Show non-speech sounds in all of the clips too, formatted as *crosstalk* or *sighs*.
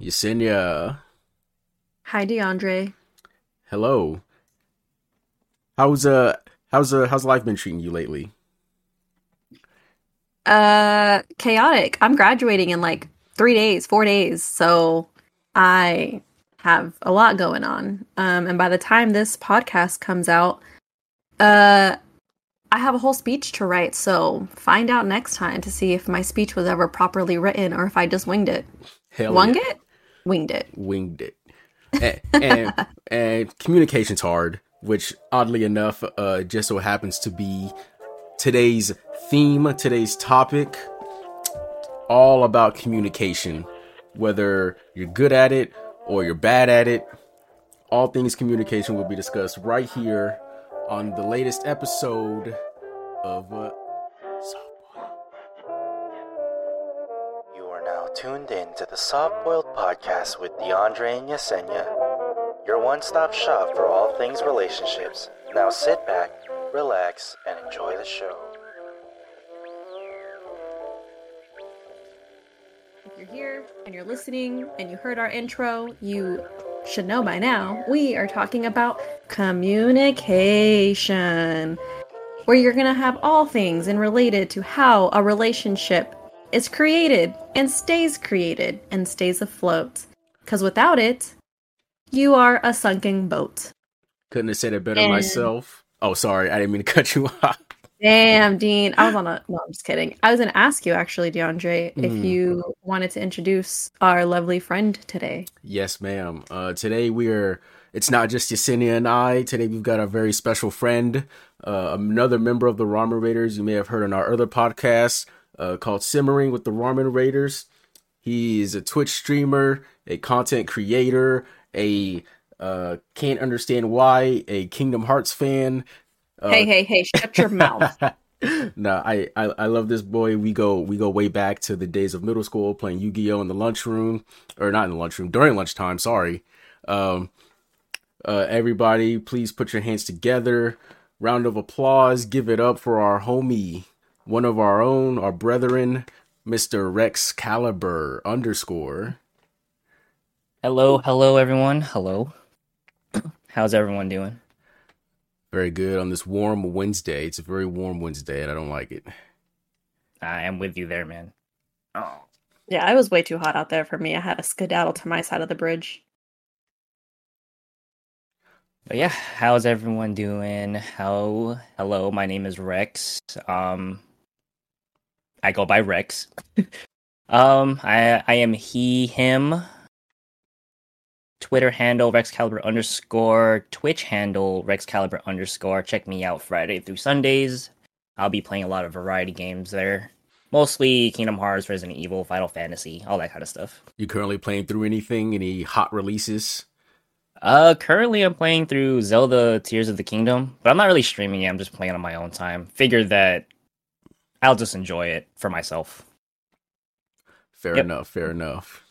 Yesenia. Hi, DeAndre. Hello. How's uh how's uh how's life been treating you lately? Uh, chaotic. I'm graduating in like three days, four days, so I have a lot going on. Um, and by the time this podcast comes out, uh, I have a whole speech to write. So find out next time to see if my speech was ever properly written or if I just winged it. Hell Wung yeah. it, winged it. Winged it. and, and *laughs* and communication's hard, which oddly enough, uh just so happens to be today's theme, today's topic. All about communication. Whether you're good at it or you're bad at it. All things communication will be discussed right here on the latest episode of uh, tuned in to the Soft Boiled Podcast with DeAndre and Yesenia, your one stop shop for all things relationships. Now sit back, relax, and enjoy the show. If you're here and you're listening and you heard our intro, you should know by now we are talking about communication, where you're going to have all things and related to how a relationship is created and stays created and stays afloat. Because without it, you are a sunken boat. couldn't have said it better And- myself. Oh, sorry, I didn't mean to *laughs* cut you off. Damn, Dean. I was on a. No, I'm just kidding. I was going to ask you, actually, DeAndre, if Mhm. you wanted to introduce our lovely friend today. Yes, ma'am. Uh, today we are. It's not just Yesenia and I. Today we've got a very special friend, uh, another member of the Ramen Raiders. You may have heard on our other podcast uh, called Simmering with the Ramen Raiders. He is a Twitch streamer, a content creator, a uh, can't understand why, a Kingdom Hearts fan. Uh, hey, hey, hey! Shut your *laughs* mouth. no, I, I I love this boy. We go we go way back to the days of middle school playing Yu-Gi-Oh in the lunchroom, or not in the lunchroom during lunchtime. Sorry. Um, uh, everybody, please put your hands together. Round of applause. Give it up for our homie, one of our own, our brethren, Mister Rex Caliber underscore. Hello, hello, everyone. Hello. *clears throat* How's everyone doing? Very good on this warm Wednesday. It's a very warm Wednesday, and I don't like it. I am with you there, man. Oh, Yeah, it was way too hot out there for me. I had to skedaddle to my side of the bridge. but yeah, how's everyone doing? How? Hello, my name is Rex. Um, I go by Rex. *laughs* um, I I am he him. Twitter handle Rex Caliber underscore. Twitch handle Rex Caliber underscore. Check me out Friday through Sundays. I'll be playing a lot of variety games there. Mostly Kingdom Hearts, Resident Evil, Final Fantasy, all that kind of stuff. You currently playing through anything? Any hot releases? Uh, currently I'm playing through Zelda Tears of the Kingdom, but I'm not really streaming it. I'm just playing on my own time. Figured that I'll just enjoy it for myself. Fair Yep. enough. Fair enough.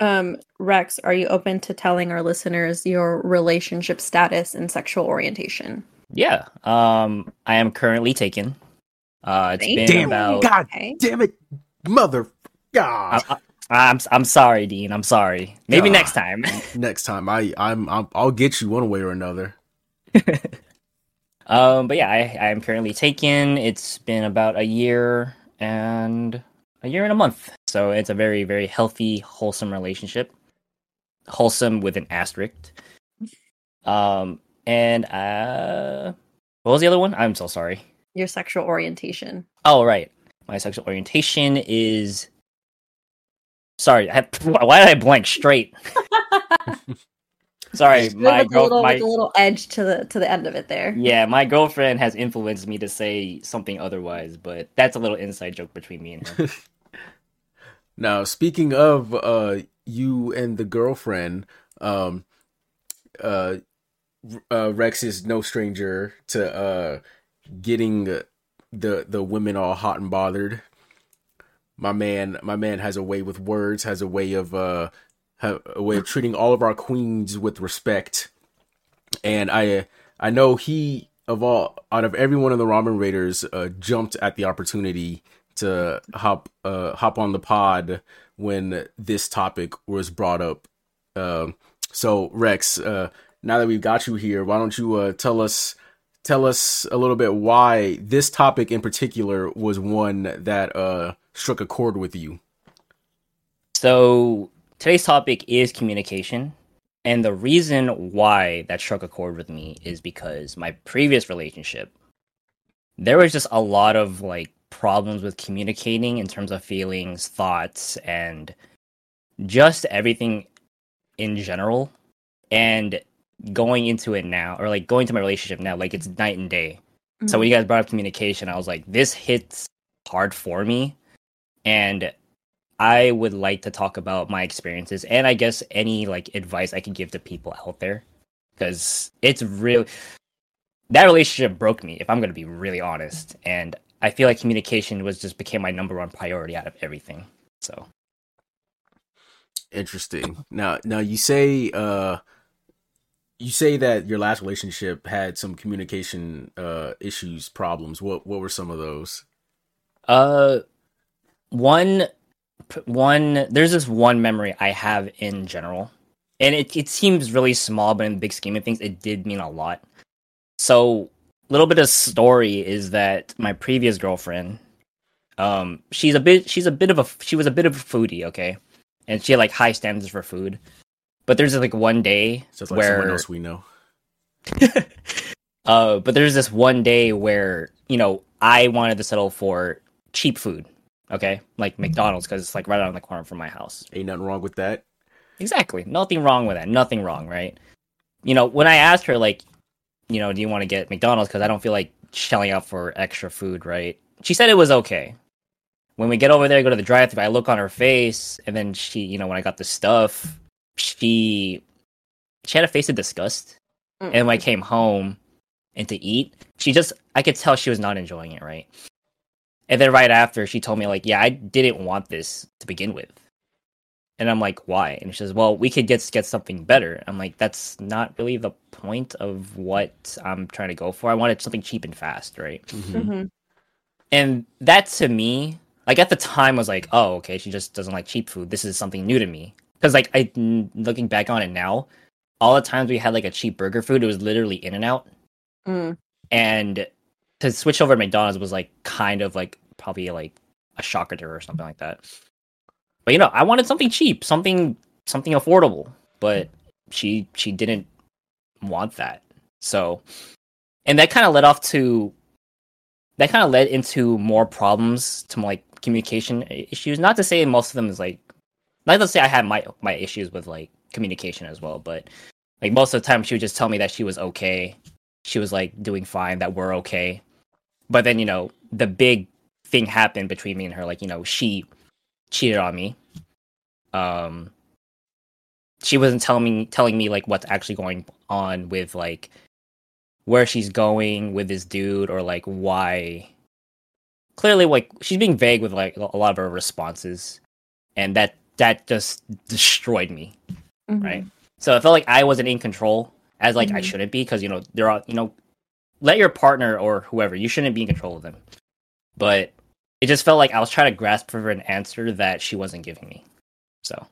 Um, Rex, are you open to telling our listeners your relationship status and sexual orientation? Yeah. Um, I am currently taken. Uh, it's Thank been Damn, about. God Okay. damn it, mother. God. I, I, I'm I'm sorry, Dean. I'm sorry. Maybe God. next time. Next time, I I'm, I'm I'll get you one way or another. *laughs* um, but yeah, I I am currently taken. It's been about a year and a year and a month. So it's a very very healthy, wholesome relationship. Wholesome with an asterisk. Um, and uh, what was the other one? I'm so sorry. Your sexual orientation. Oh right, my sexual orientation is. Sorry, I, *laughs* why did I blank straight? *laughs* Sorry, Good my with, a girl, little, my with a little edge to the to the end of it there. yeah, my girlfriend has influenced me to say something otherwise, but that's a little inside joke between me and her. *laughs* Now, speaking of uh you and the girlfriend, um, uh, uh Rex is no stranger to uh getting the the women all hot and bothered. My man, my man has a way with words, has a way of uh ha- a way of treating all of our queens with respect. And I I know he of all out of every one of the Ramen Raiders uh jumped at the opportunity to hop uh hop on the pod when this topic was brought up. Um, so Rex, uh, now that we've got you here, why don't you uh, tell us tell us a little bit why this topic in particular was one that uh, struck a chord with you? So today's topic is communication. And the reason why that struck a chord with me is because my previous relationship, there was just a lot of like problems with communicating in terms of feelings, thoughts, and just everything in general. And going into it now, or like going to my relationship now, like it's night and day. So when mm-hmm. you guys brought up communication, I was like, this hits hard for me. And I would like to talk about my experiences and I guess any like advice I can give to people out there because it's really that relationship broke me if I'm going to be really honest and I feel like communication was just became my number one priority out of everything. So interesting. Now now you say uh you say that your last relationship had some communication uh issues problems. What what were some of those? Uh one one there's this one memory I have in general. And it, it seems really small, but in the big scheme of things, it did mean a lot. So, a little bit of story is that my previous girlfriend, um, she's a bit she's a bit of a she was a bit of a foodie, okay, and she had like high standards for food. But there's like one day Just like where someone else we know. *laughs* uh, but there's this one day where you know I wanted to settle for cheap food, okay, like mm-hmm. McDonald's because it's like right around the corner from my house. Ain't nothing wrong with that. Exactly. Nothing wrong with that. Nothing wrong, right? You know, when I asked her, like, you know, do you want to get McDonald's? Because I don't feel like shelling out for extra food, right? She said it was okay. When we get over there, go to the drive thru I look on her face, and then she, you know, when I got the stuff, she she had a face of disgust. Mm. And when I came home and to eat, she just I could tell she was not enjoying it, right? And then right after, she told me like, "Yeah, I didn't want this to begin with." And I'm like, why? And she says, well, we could get get something better. I'm like, that's not really the point of what I'm trying to go for. I wanted something cheap and fast, right? Mhm. Mhm. And that to me, like at the time, was like, oh, okay, she just doesn't like cheap food. This is something new to me. Because like I looking back on it now, all the times we had like a cheap burger food, it was literally In and Out, Mm. and to switch over to McDonald's was like kind of like probably like a shocker to her or something like that. But you know, I wanted something cheap, something something affordable, but she she didn't want that. So and that kind of led off to that kind of led into more problems to like communication issues. Not to say most of them is like not to say I had my my issues with like communication as well, but like most of the time she would just tell me that she was okay. She was like doing fine, that we're okay. But then, you know, the big thing happened between me and her, like, you know, she cheated on me. Um she wasn't telling me telling me like what's actually going on with like where she's going with this dude or like why clearly like she's being vague with like a lot of her responses and that that just destroyed me Mhm. right? So I felt like I wasn't in control as like I Mhm. shouldn't be because you know there are you know let your partner or whoever you shouldn't be in control of them, but it just felt like I was trying to grasp for an answer that she wasn't giving me. So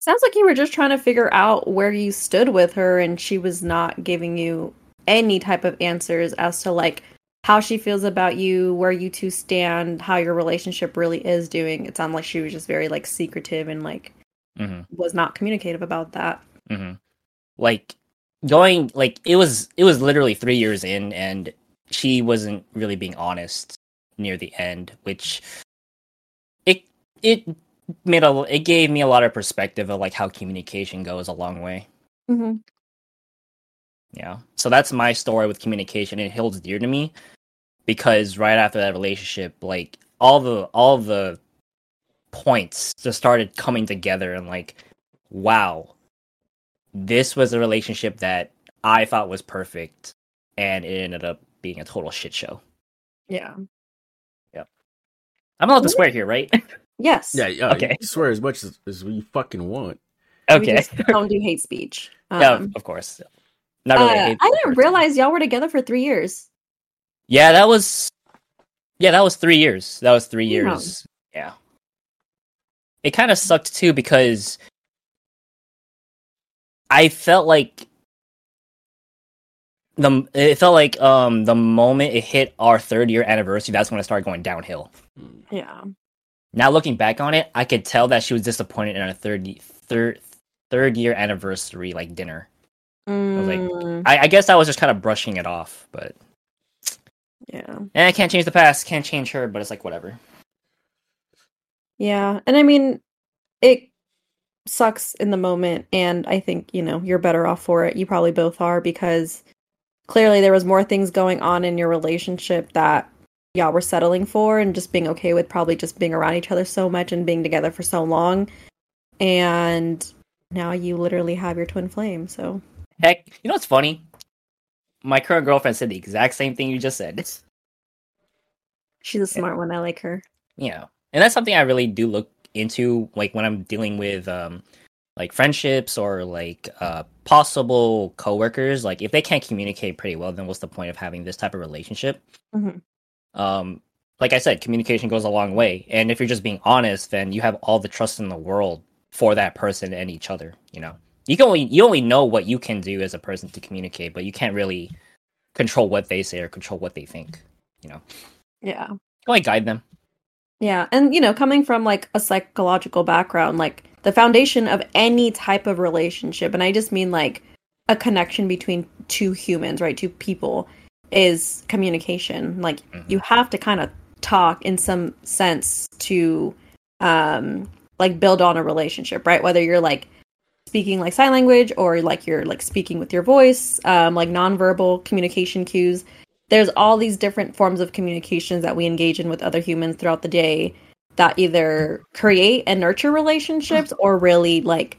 Sounds like you were just trying to figure out where you stood with her and she was not giving you any type of answers as to like how she feels about you, where you two stand, how your relationship really is doing. It sounded like she was just very like secretive and like hmm was not communicative about that. hmm like going like it was it was literally three years in and she wasn't really being honest near the end, which it it made a it gave me a lot of perspective of like how communication goes a long way. Mm-hmm. Yeah. So that's my story with communication. It holds dear to me because right after that relationship, like all the all the points just started coming together and like, wow, this was a relationship that I thought was perfect and it ended up being a total shit show. Yeah. I'm allowed to swear here, right? *laughs* Yes. Yeah, yeah. Okay. You swear as much as, as you fucking want. Okay. just *laughs* don't do hate speech. yeah, Um, of course. Not really. a uh, I didn't realize y'all were together for three years. Yeah, that was. Yeah, that was three years. That was three Damn. years. Yeah. it kind of sucked too because I felt like the it felt like um the moment it hit our third year anniversary, that's when it started going downhill. Yeah. Now looking back on it, I could tell that she was disappointed in our third third third year anniversary like dinner. was like- Mm, I, I guess I was just kind of brushing it off, but yeah. and I can't change the past, can't change her, but it's like whatever. Yeah. And I mean, it sucks in the moment. And I think, you know, you're better off for it. You probably both are because clearly there was more things going on in your relationship that y'all were settling for and just being okay with probably just being around each other so much and being together for so long. And now you literally have your twin flame. So, Heck, you know what's funny? My current girlfriend said the exact same thing you just said. she's a smart one. I like her. you know and that's something i really do look into like when i'm dealing with um like friendships or like uh possible coworkers like if they can't communicate pretty well then what's the point of having this type of relationship Mhm. Um like i said communication goes a long way and if you're just being honest then you have all the trust in the world for that person and each other you know you can only you only know what you can do as a person to communicate but you can't really control what they say or control what they think you know Yeah. only guide them Yeah, and you know, coming from like a psychological background, like the foundation of any type of relationship, and I just mean like a connection between two humans, right? Two people is communication. Like Mhm. you have to kind of talk in some sense to um like build on a relationship, right? Whether you're like speaking like sign language or like you're like speaking with your voice, um like nonverbal communication cues there's all these different forms of communications that we engage in with other humans throughout the day that either create and nurture relationships or really like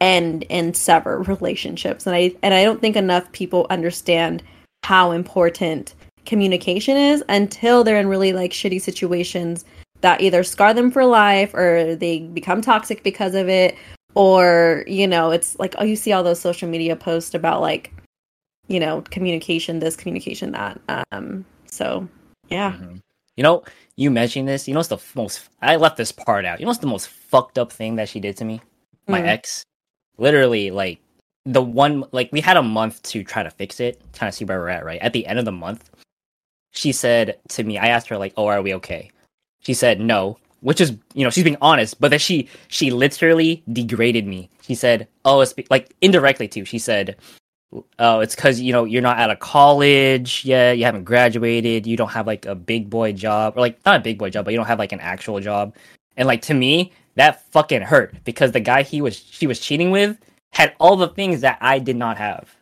end and sever *laughs* relationships and i and i don't think enough people understand how important communication is until they're in really like shitty situations that either scar them for life or they become toxic because of it or you know it's like oh you see all those social media posts about like you know communication this communication that um so yeah Mhm. You know, you mentioning this. You know, what's the most? I left this part out. You know, what's the most fucked up thing that she did to me? My Mm. ex, literally, like the one, like we had a month to try to fix it, kind of see where we're at. Right at the end of the month, she said to me, I asked her like, "Oh, are we okay?" She said no, which is you know she's being honest, but then she she literally degraded me. She said, "Oh, it's like indirectly too." She said, oh, it's because you know you're not out of college yet, you haven't graduated, you don't have like a big boy job, or like not a big boy job, but you don't have like an actual job. And like to me, that fucking hurt because the guy he was she was cheating with had all the things that I did not have.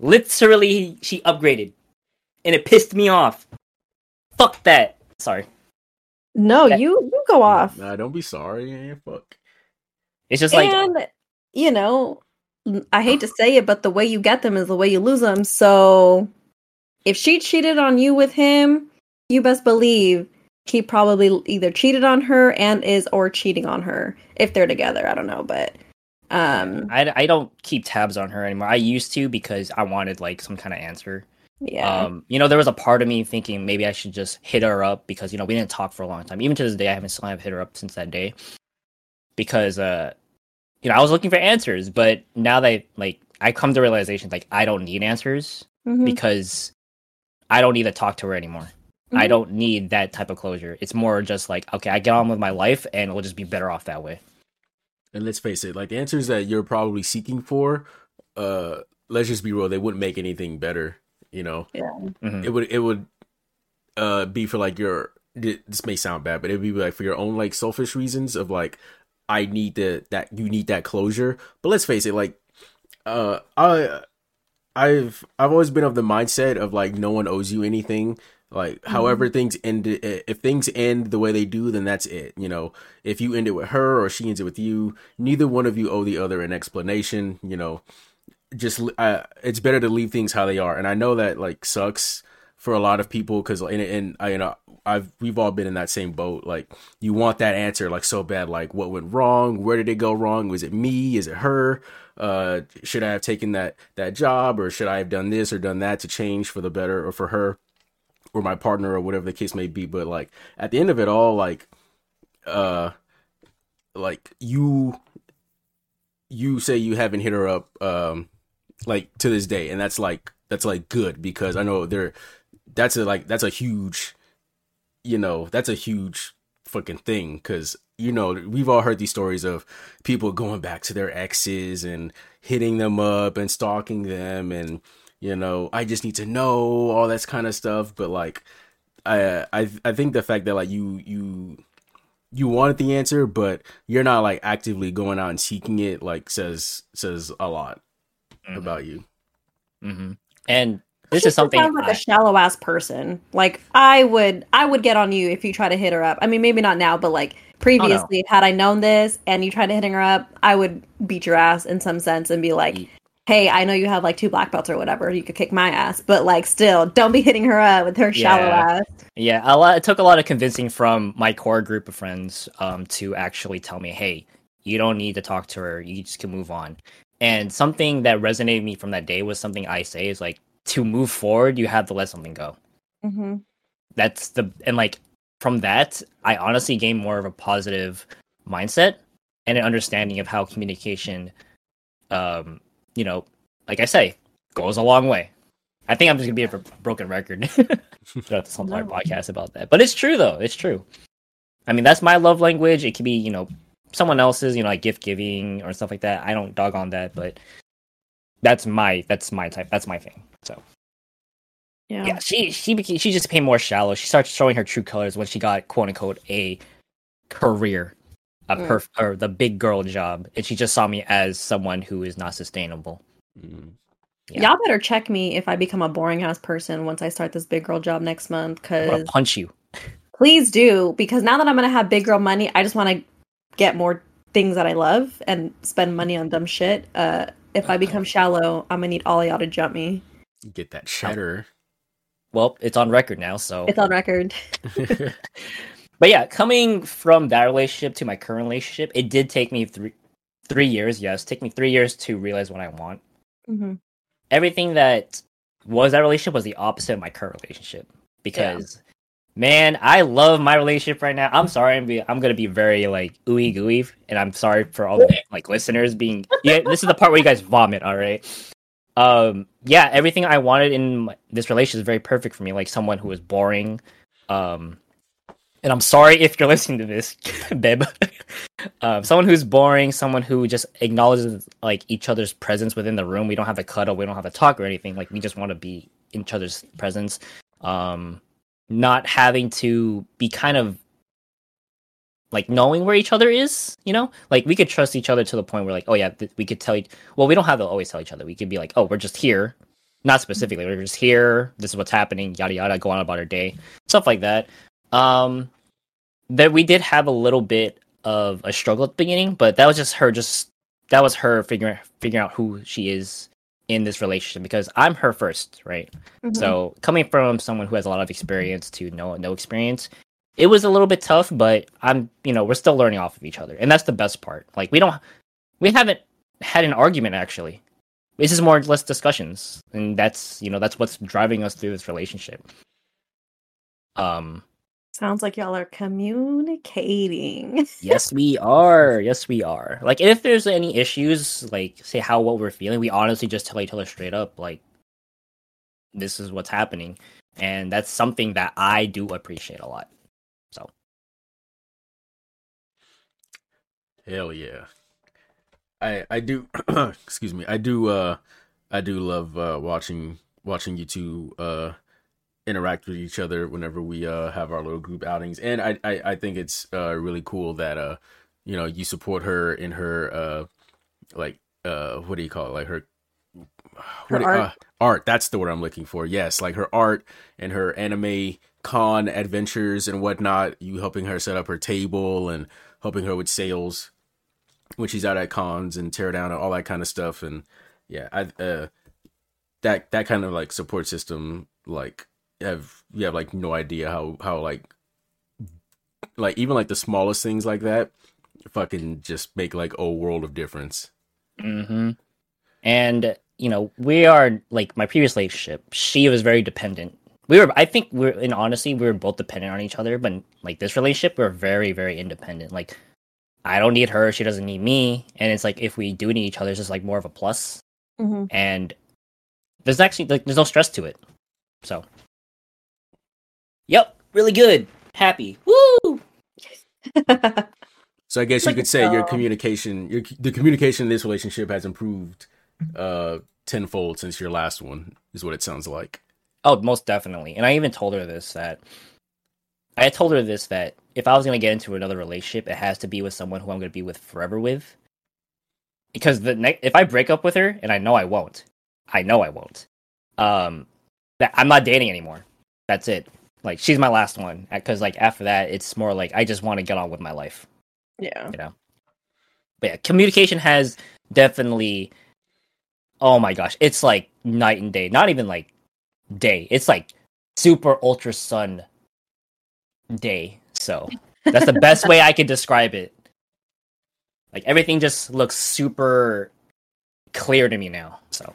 Literally, she upgraded, and it pissed me off. Fuck that. Sorry, no Yeah. you you go off Nah, don't be sorry. Yeah, fuck. it's just like and you know i hate to say it but the way you get them is the way you lose them so if she cheated on you with him you best believe he probably either cheated on her and is or cheating on her if they're together i don't know but um I, I don't keep tabs on her anymore. I used to because I wanted like some kind of answer. yeah Um, you know, there was a part of me thinking maybe I should just hit her up because you know we didn't talk for a long time. Even to this day, I haven't still haven't hit her up since that day because uh, you know, I was looking for answers, but now that like I come to realization like I don't need answers Mhm. because I don't need to talk to her anymore. I Mhm. don't need that type of closure. It's more just like okay, I get on with my life and it'll just be better off that way. And let's face it, like the answers that you're probably seeking for, uh, let's just be real, they wouldn't make anything better. You know, Mhm. it would it would uh be for like your this may sound bad, but it'd be like for your own like selfish reasons of like I need the that you need that closure. But let's face it, like uh I I've I've always been of the mindset of like no one owes you anything. Like however things end if things end the way they do, then that's it. You know, if you end it with her or she ends it with you, neither one of you owe the other an explanation, you know. Just uh, it's better to leave things how they are. And I know that like sucks for a lot of people because and, and I you know I've we've all been in that same boat. Like you want that answer like so bad. Like what went wrong? Where did it go wrong? Was it me? Is it her? Uh, should I have taken that that job or should I have done this or done that to change for the better or for her or my partner or whatever the case may be? But like at the end of it all, like uh like you you say you haven't hit her up um like to this day and that's like that's like good because I know there that's a like that's a huge you know that's a huge fucking thing because you know we've all heard these stories of people going back to their exes and hitting them up and stalking them and you know I just need to know all that kind of stuff but like I I I think the fact that like you you you wanted the answer but you're not like actively going out and seeking it like says says a lot Mhm. about you hmm And this She is something. sounds like I- a shallow ass person. Like I would, I would get on you if you try to hit her up. I mean, maybe not now, but like previously, had I known this and you tried to hitting her up, I would beat your ass in some sense and be like, Ye- "Hey, I know you have like two black belts or whatever. You could kick my ass, but like, still, don't be hitting her up with her shallow Yeah. ass." Yeah, a lot. It took a lot of convincing from my core group of friends um, to actually tell me, "Hey, you don't need to talk to her. You just can move on." And something that resonated with me from that day was something I say is like, to move forward, you have to let something go. Mm-hmm. That's the and like from that, I honestly gained more of a positive mindset and an understanding of how communication, um, you know, like I say, goes a long way. I think I'm just gonna be a broken record *laughs* throughout this entire No. podcast about that, but it's true though. It's true. I mean, that's my love language. It could be, you know, someone else's, you know, like gift giving or stuff like that. I don't dog on that, but that's my that's my type. That's my thing. So Yeah. yeah, she she became she just became more shallow. She started showing her true colors when she got quote unquote a career, a Mm. perf or the big girl job, and she just saw me as someone who is not sustainable. Mm. Yeah. Y'all better check me if I become a boring ass person once I start this big girl job next month. I'm gonna Cause punch you. please do, because now that I'm gonna have big girl money, I just want to get more things that I love and spend money on dumb shit. Uh, if I become shallow, I'm gonna need all y'all to jump me. get that cheddar Well, it's on record now, so. It's on record. *laughs* *laughs* *laughs* But yeah, coming from that relationship to my current relationship, it did take me three three years. Yes, take me three years to realize what I want. hmm everything that was that relationship was the opposite of my current relationship because man i love my relationship right now i'm sorry i'm, be, I'm gonna be very like ooey gooey and i'm sorry for all the like listeners being yeah this is the part where you guys vomit all right um yeah everything i wanted in my, this relationship is very perfect for me like someone who is boring um and i'm sorry if you're listening to this *laughs* babe um, someone who's boring, someone who just acknowledges like each other's presence within the room. We don't have to cuddle, we don't have to talk or anything. Like we just want to be in each other's presence. Um, not having to be kind of like knowing where each other is. You know, like we could trust each other to the point where like, oh yeah, th- we could tell. Each- well, we don't have to always tell each other. We could be like, oh, we're just here. Not specifically, we're just here. This is what's happening. Yada yada. Go on about our day, stuff like that. Um, that we did have a little bit of a struggle at the beginning, but that was just her just that was her figuring figuring out who she is in this relationship because I'm her first, right? Mm-hmm. So coming from someone who has a lot of experience to no no experience, it was a little bit tough, but I'm you know, we're still learning off of each other. And that's the best part. Like we don't we haven't had an argument actually. This is more or less discussions. And that's you know, that's what's driving us through this relationship. Um sounds like y'all are communicating. *laughs* yes we are yes we are like if there's any issues like say how what we're feeling we honestly just tell each other straight up like this is what's happening and that's something that i do appreciate a lot so Hell yeah. I I do *clears throat* excuse me. I do uh I do love uh watching watching you two uh interact with each other whenever we uh have our little group outings. And I I, I think it's uh really cool that uh you know you support her in her uh like uh what do you call it? Like her Her do- art? Uh, art, that's the word I'm looking for. Yes, like her art and her anime con adventures and whatnot. You helping her set up her table and helping her with sales when she's out at cons and tear down and all that kind of stuff and yeah i uh that that kind of like support system like have you have like no idea how how like like even like the smallest things like that fucking just make like a world of difference hmm and you know we are like my previous relationship she was very dependent we were i think we're in honesty we were both dependent on each other but like this relationship we're very very independent like I don't need her, she doesn't need me, and it's like if we do need each other, it's just like more of a plus. Mm-hmm. And there's actually like there's no stress to it. So, yep, really good, happy, woo. *laughs* So I guess you could say your *laughs* communication, your the communication in this relationship has improved uh tenfold since your last one. Is what it sounds like. Oh, most definitely. And I even told her this that I told her this that if I was gonna get into another relationship, it has to be with someone who I'm gonna be with forever with. Because the ne- if I break up with her, and I know I won't, I know I won't. Um, that I'm not dating anymore. That's it. Like she's my last one. Because like after that, it's more like I just want to get on with my life. Yeah. you know. But yeah, communication has definitely. Oh my gosh, it's like night and day. Not even like day. It's like super ultra sun day. So *laughs* that's the best way I could describe it. Like everything just looks super clear to me now. So.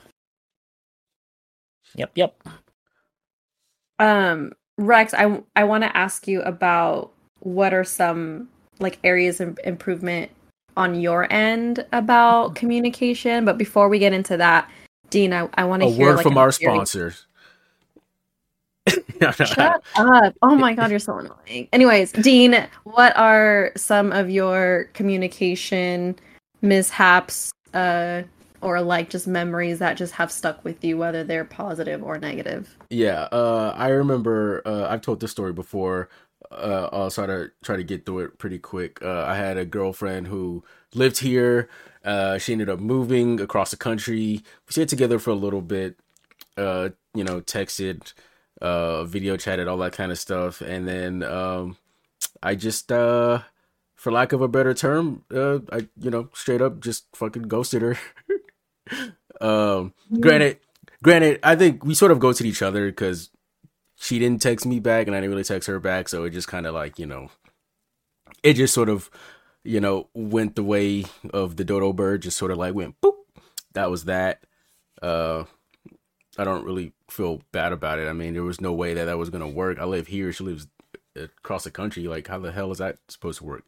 Yep. Yep. Um, Rex, I I want to ask you about what are some like areas of improvement on your end about communication. But before we get into that, Dean, I, I want to hear word like, from our experience- sponsors. *laughs* Shut up! Oh my god, *laughs* you're so annoying. Anyways, Dean, what are some of your communication mishaps, uh, or like just memories that just have stuck with you, whether they're positive or negative? Yeah, uh, I remember. Uh, I've told this story before. Uh, I'll try to try to get through it pretty quick. Uh, I had a girlfriend who lived here. Uh, she ended up moving across the country. We stayed together for a little bit. Uh, you know, texted, video chatted, all that kind of stuff, and then um, I just, for lack of a better term, uh, I you know straight up just fucking ghosted her. *laughs* um, granted, granted, I think we sort of ghosted each other because she didn't text me back and I didn't really text her back, so it just kind of like you know, it just sort of you know went the way of the dodo bird, just sort of like went boop. That was that. Uh, I don't really feel bad about it. I mean, there was no way that that was gonna work. I live here; she lives across the country. Like, how the hell is that supposed to work?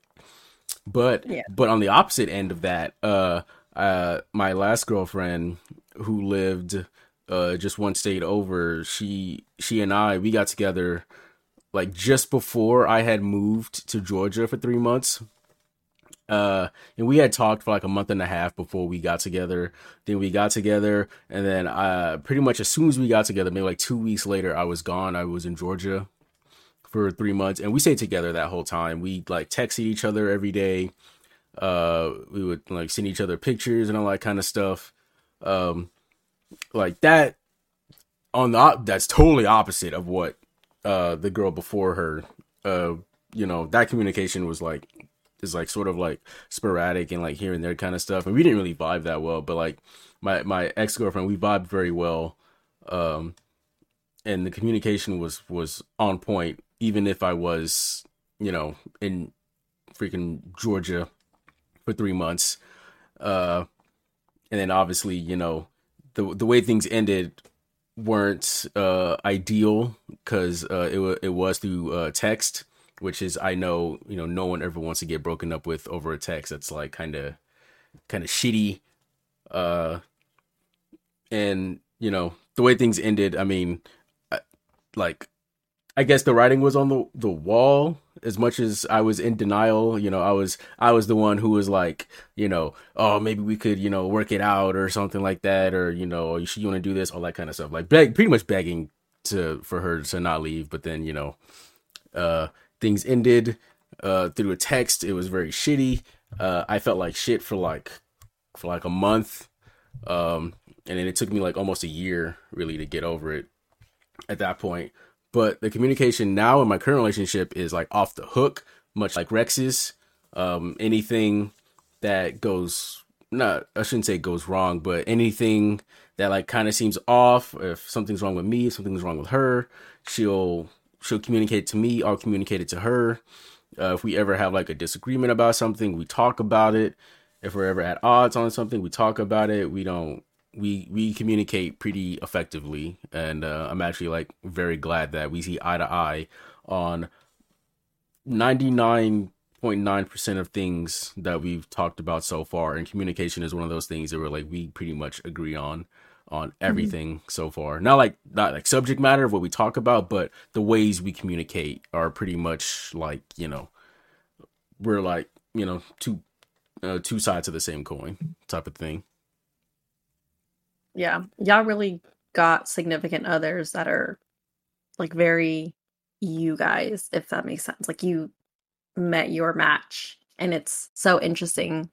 But Yeah. but on the opposite end of that, uh, uh, my last girlfriend who lived uh just one state over, she she and I we got together like just before I had moved to Georgia for three months. Uh, and we had talked for like a month and a half before we got together. Then we got together, and then uh, pretty much as soon as we got together, maybe like two weeks later, I was gone. I was in Georgia for three months, and we stayed together that whole time. We like texted each other every day. Uh, we would like send each other pictures and all that kind of stuff. Um, like that on the op- that's totally opposite of what uh the girl before her uh you know that communication was like is like sort of like sporadic and like here and there kind of stuff and we didn't really vibe that well but like my my ex-girlfriend we vibed very well um and the communication was was on point even if i was you know in freaking georgia for three months uh and then obviously you know the the way things ended weren't uh ideal because uh it, wa it was through uh text which is i know you know no one ever wants to get broken up with over a text. That's like kind of kind of shitty uh and you know the way things ended i mean I, like i guess the writing was on the the wall as much as i was in denial you know i was i was the one who was like you know oh maybe we could you know work it out or something like that or you know you should you want to do this all that kind of stuff. Like beg, pretty much begging to for her to not leave but then you know uh things ended uh through a text. It was very shitty. Uh i felt like shit for like for like a month. Um and then it took me like almost a year really to get over it at that point but the communication now in my current relationship is like off the hook much like rex's um anything that goes not i shouldn't say goes wrong but anything that like kind of seems off if something's wrong with me if something's wrong with her she'll she'll communicate to me i'll communicate it to her. Uh, if we ever have like a disagreement about something we talk about it. If we're ever at odds on something we talk about it. We don't we we communicate pretty effectively and uh, i'm actually like very glad that we see eye to eye on 99.9 99.9% of things that we've talked about so far and communication is one of those things that we're like we pretty much agree on on everything mm-hmm. so far not like not like subject matter of what we talk about but the ways we communicate are pretty much like you know we're like you know two uh, two sides of the same coin type of thing yeah y'all really got significant others that are like very you guys if that makes sense. Like you met your match and it's so interesting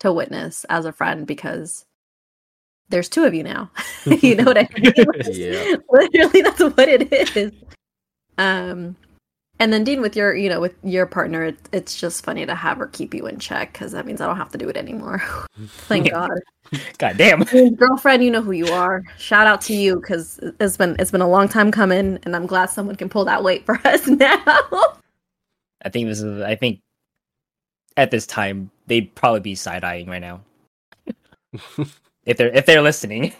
to witness as a friend because there's two of you now. *laughs* You know what i mean? *laughs* Yeah. *laughs* literally that's what it is. Um and then Dean, with your, you know, with your partner, it, it's just funny to have her keep you in check because that means I don't have to do it anymore. *laughs* Thank God. *laughs* God damn. Girlfriend, you know who you are. Shout out to you because it's been it's been a long time coming, and I'm glad someone can pull that weight for *laughs* us now. I think this is. I think at this time they'd probably be side eyeing right now if they're if they're listening.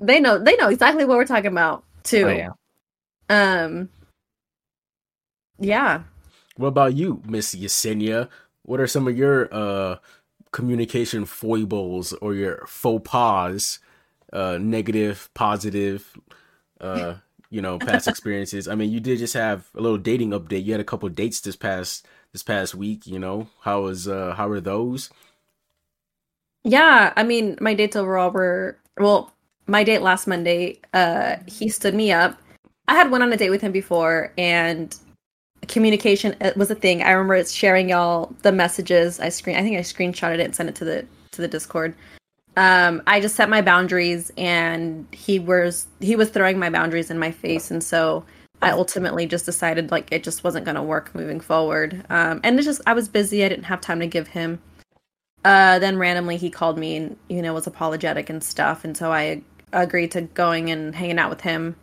They know they know exactly what we're talking about too. Oh, yeah. Um yeah. What about you, Miss Yesenia? What are some of your uh communication foibles or your faux pas, uh negative, positive, uh, you know, past *laughs* experiences? I mean, you did just have a little dating update. You had a couple dates this past this past week, you know. How was uh how were those? Yeah, I mean, my dates overall were well, my date last Monday, uh he stood me up. I had went on a date with him before and communication was a thing. I remember sharing y'all the messages. I screen I think I screenshotted it and sent it to the to the Discord. Um, I just set my boundaries and he was he was throwing my boundaries in my face and so I ultimately just decided like it just wasn't gonna work moving forward. Um, and it's just I was busy, I didn't have time to give him. Uh, then randomly he called me and you know was apologetic and stuff and so I agreed to going and hanging out with him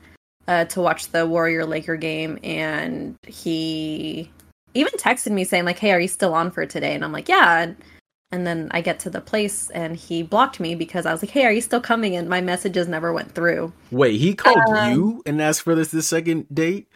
uh, to watch the Warrior Laker game, and he even texted me saying like, "Hey, are you still on for today?" And I'm like, "Yeah." And then I get to the place and he blocked me because I was like, "Hey, are you still coming?" And my messages never went through. Wait, he called um, you and asked for this the second date?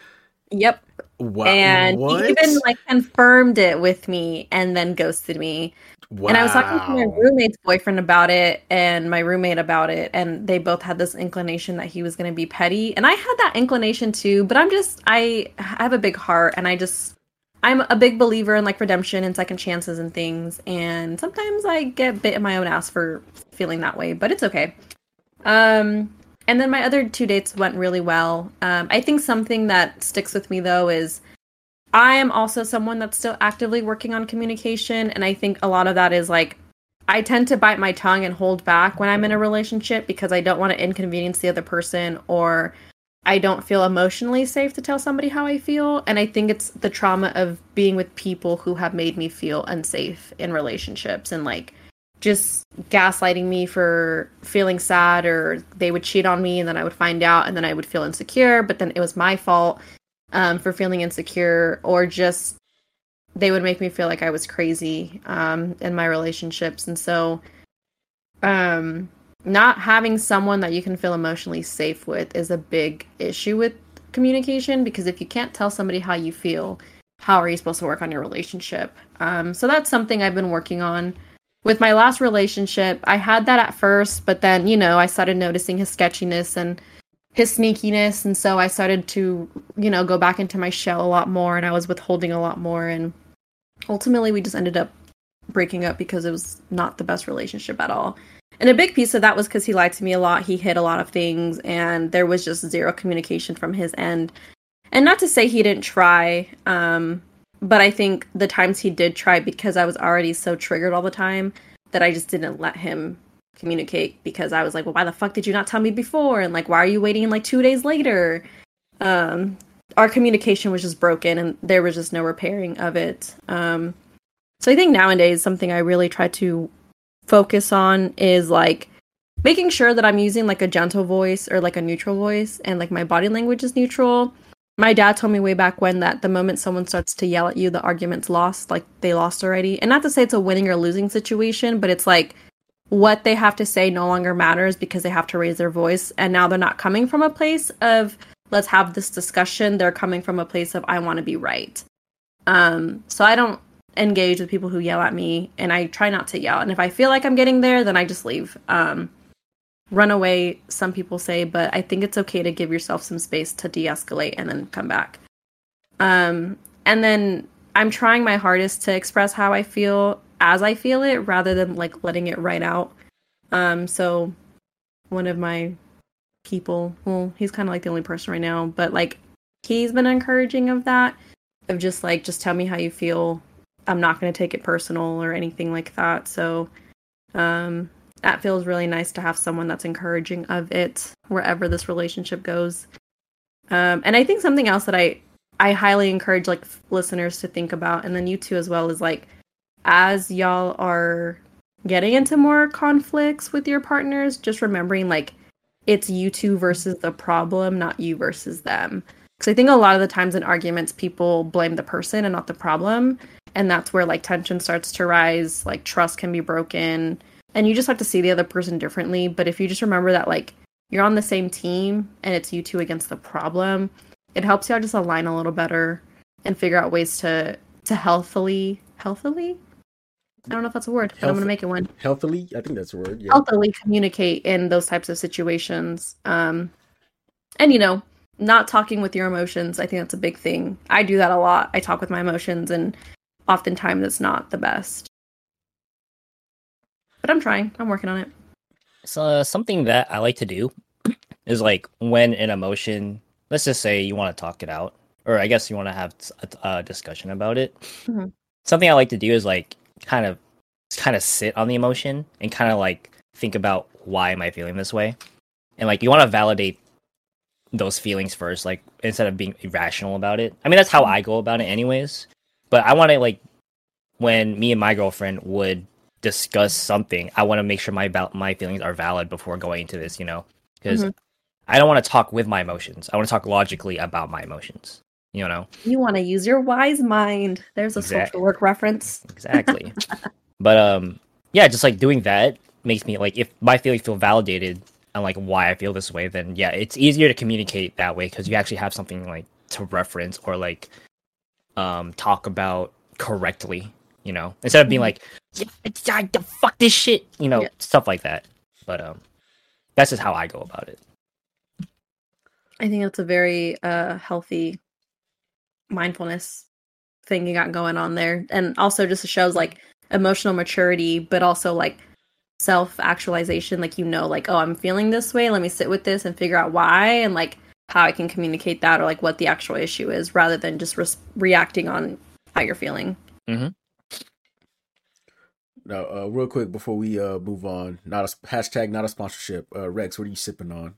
Yep. Wow. And what? he even like confirmed it with me and then ghosted me. Wow. And I was talking to my roommate's boyfriend about it and my roommate about it, and they both had this inclination that he was going to be petty. And I had that inclination too, but I'm just, I have a big heart and I just, I'm a big believer in like redemption and second chances and things. And sometimes I get bit in my own ass for feeling that way, but it's okay. Um, and then my other two dates went really well. Um, I think something that sticks with me though is I am also someone that's still actively working on communication. And I think a lot of that is like, I tend to bite my tongue and hold back when I'm in a relationship because I don't want to inconvenience the other person or I don't feel emotionally safe to tell somebody how I feel. And I think it's the trauma of being with people who have made me feel unsafe in relationships and like just gaslighting me for feeling sad or they would cheat on me and then I would find out and then I would feel insecure, but then it was my fault um, for feeling insecure or just they would make me feel like I was crazy um, in my relationships. And so, um, not having someone that you can feel emotionally safe with is a big issue with communication because if you can't tell somebody how you feel, how are you supposed to work on your relationship? Um, so that's something I've been working on. With my last relationship, I had that at first, but then, you know, I started noticing his sketchiness and his sneakiness and so i started to you know go back into my shell a lot more and i was withholding a lot more and ultimately we just ended up breaking up because it was not the best relationship at all. And a big piece of that was because he lied to me a lot he hid a lot of things and there was just zero communication from his end. And not to say he didn't try um, but i think the times he did try because i was already so triggered all the time that i just didn't let him communicate because I was like, well, why the fuck did you not tell me before? And like, why are you waiting like two days later? Um, our communication was just broken and there was just no repairing of it. Um, so I think nowadays something I really try to focus on is like making sure that I'm using like a gentle voice or like a neutral voice and like my body language is neutral. My dad told me way back when that the moment someone starts to yell at you, the argument's lost, like they lost already. And not to say it's a winning or losing situation, but it's like what they have to say no longer matters because they have to raise their voice and now they're not coming from a place of let's have this discussion they're coming from a place of i want to be right um so i don't engage with people who yell at me and I try not to yell. And if I feel like I'm getting there, then I just leave. Um, run away, some people say, but I think it's okay to give yourself some space to de escalate and then come back. Um, and then I'm trying my hardest to express how I feel as I feel it rather than like letting it right out. Um, so one of my people, well, he's kind of like the only person right now, but like he's been encouraging of that, of just like, just tell me how you feel. I'm not going to take it personal or anything like that. So, um, that feels really nice to have someone that's encouraging of it wherever this relationship goes. Um, and I think something else that I I highly encourage like listeners to think about, and then you too as well, is like as y'all are getting into more conflicts with your partners, just remembering like it's you two versus the problem, not you versus them. Because I think a lot of the times in arguments, people blame the person and not the problem. And that's where like tension starts to rise, like trust can be broken. And you just have to see the other person differently. But if you just remember that like you're on the same team and it's you two against the problem, it helps y'all just align a little better and figure out ways to to healthily healthily I don't know if that's a word, but I'm Health- gonna make it one. Healthily, I think that's a word. Yeah. Healthily communicate in those types of situations. Um, and you know, not talking with your emotions. I think that's a big thing. I do that a lot. I talk with my emotions, and oftentimes it's not the best. But I'm trying. I'm working on it. So uh, something that I like to do *clears throat* is like when an emotion, let's just say you want to talk it out, or I guess you want to have a discussion about it. Mhm. Something I like to do is like kind of kind of sit on the emotion and kind of like think about why am I feeling this way, and like you want to validate those feelings first, like instead of being irrational about it. I mean that's how I go about it, anyways. But I want to like when me and my girlfriend would discuss something, I want to make sure my val- my feelings are valid before going into this, you know, because Mhm. I don't want to talk with my emotions. I want to talk logically about my emotions. You know, You want to use your wise mind. There's a Exact- social work reference. exactly. *laughs* but um, yeah, just like doing that makes me like if my feelings feel validated and like why I feel this way, then yeah, it's easier to communicate that way because you actually have something like to reference or like um talk about correctly. You know, instead of being Mhm. like, yeah, it's, I, the fuck this shit, you know, Yeah. stuff like that. But um, that's just how I go about it. I think that's a very uh healthy mindfulness thing you got going on there. And also just shows like emotional maturity, but also like self actualization. Like you know, like, oh, I'm feeling this way, let me sit with this and figure out why and like how I can communicate that or like what the actual issue is rather than just res- reacting on how you're feeling. Now, uh, real quick before we uh move on, not a hashtag, not a sponsorship. Uh, Rex, what are you sipping on?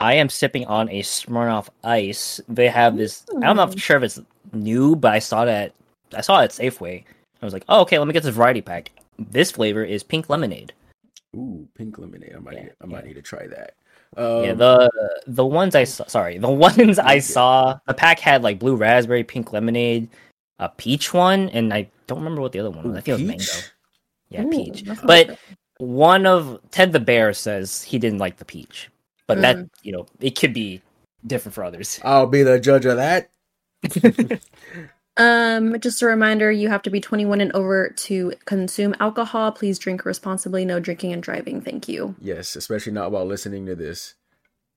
I am sipping on a Smirnoff Ice. They have this. I don't know if Ooh. sure if it's new, but I saw that I saw it at Safeway. I was like, oh, okay, let me get this variety pack. This flavor is pink lemonade. Ooh, pink lemonade. I might, Yeah, I might yeah. need to try that. Um, yeah, the the ones I saw, sorry, the *laughs* ones I Okay. saw, the pack had like blue raspberry, pink lemonade, a peach one, and I don't remember what the other one was. ooh, I think it was mango. peach? Yeah, Ooh, peach. But one of Ted the Bear says he didn't like the peach, but that Mm. you know it could be different for others. I'll be the judge of that. *laughs* Um, just a reminder, you have to be 21 and over to consume alcohol. Please drink responsibly. No drinking and driving. Thank you. Yes, especially not while listening to this.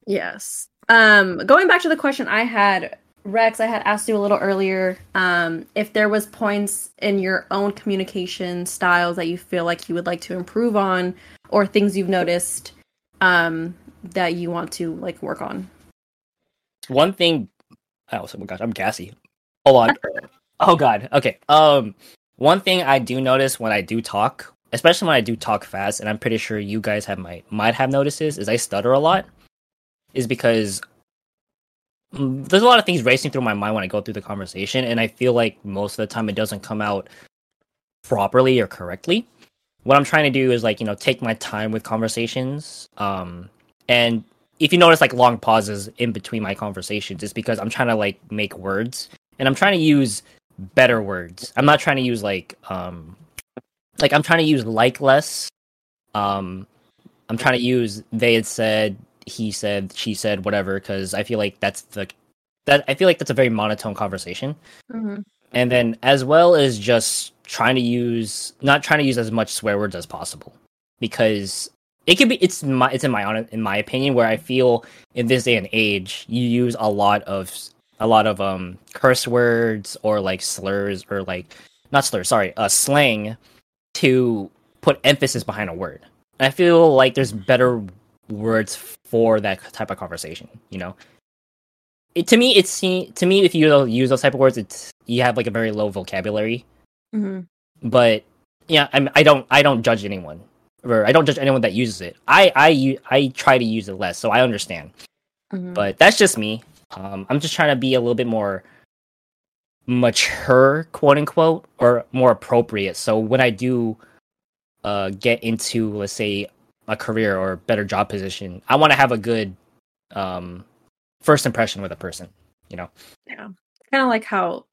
Yes. Um, going back to the question I had, Rex, I had asked you a little earlier, um, if there was points in your own communication styles that you feel like you would like to improve on, or things you've noticed, um, that you want to like work on. one thing oh so- oh gosh i'm gassy. Hold on. *laughs* Oh god. Okay um one thing i do notice when i do talk especially when i do talk fast and i'm pretty sure you guys have might might have noticed this is i stutter a lot is because there's a lot of things racing through my mind when i go through the conversation and i feel like most of the time it doesn't come out properly or correctly what i'm trying to do is like you know take my time with conversations um and if you notice like long pauses in between my conversations, it's because I'm trying to like make words and I'm trying to use better words. I'm not trying to use like um like I'm trying to use like less. Um I'm trying to use they had said, he said, she said, whatever, because I feel like that's the that I feel like that's a very monotone conversation. And then as well as just trying to use not trying to use as much swear words as possible because it could be it's my it's in my in my opinion where I feel in this day and age you use a lot of a lot of um curse words or like slurs or like not slurs sorry uh slang to put emphasis behind a word. And I feel like there's better words for that type of conversation. You know, it to me it's to me if you use those type of words, it's you have like a very low vocabulary. Mm-hmm. But yeah, I'm, I don't I don't judge anyone or I don't judge anyone that uses it. I I I try to use it less, so I understand. Mm-hmm. But that's just me. Um, I'm just trying to be a little bit more mature, quote unquote, or more appropriate. So when I do uh, get into, let's say, a career or better job position, I want to have a good um, first impression with a person. You know. Yeah, kind of like how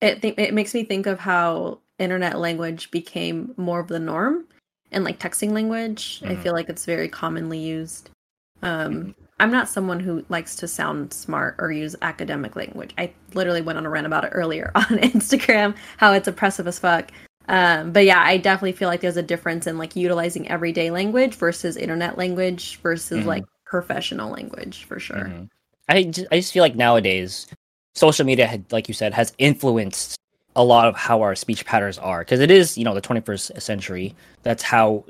it th- it makes me think of how internet language became more of the norm and like texting language. I Mhm. feel like it's very commonly used. Um, Mhm. I'm not someone who likes to sound smart or use academic language. I literally went on a rant about it earlier *laughs* on Instagram, how it's oppressive as fuck. Um, but yeah, I definitely feel like there's a difference in like utilizing everyday language versus internet language versus Mhm. like professional language for sure. Mhm. I just, I just feel like nowadays social media had like you said has influenced a lot of how our speech patterns are. Because it is you know the 21st century. That's how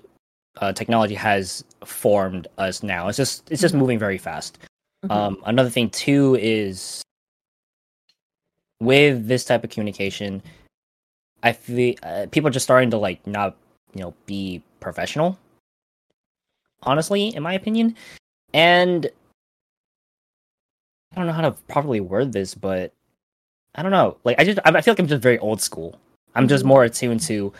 uh, technology has formed us now. It's just it's just moving very fast. Mhm. um another thing too is with this type of communication i feel uh, people are just starting to like not you know be professional honestly in my opinion. And I don't know how to properly word this, but I don't know. Like I just I feel like I'm just very old school. I'm just Mhm. more attuned to,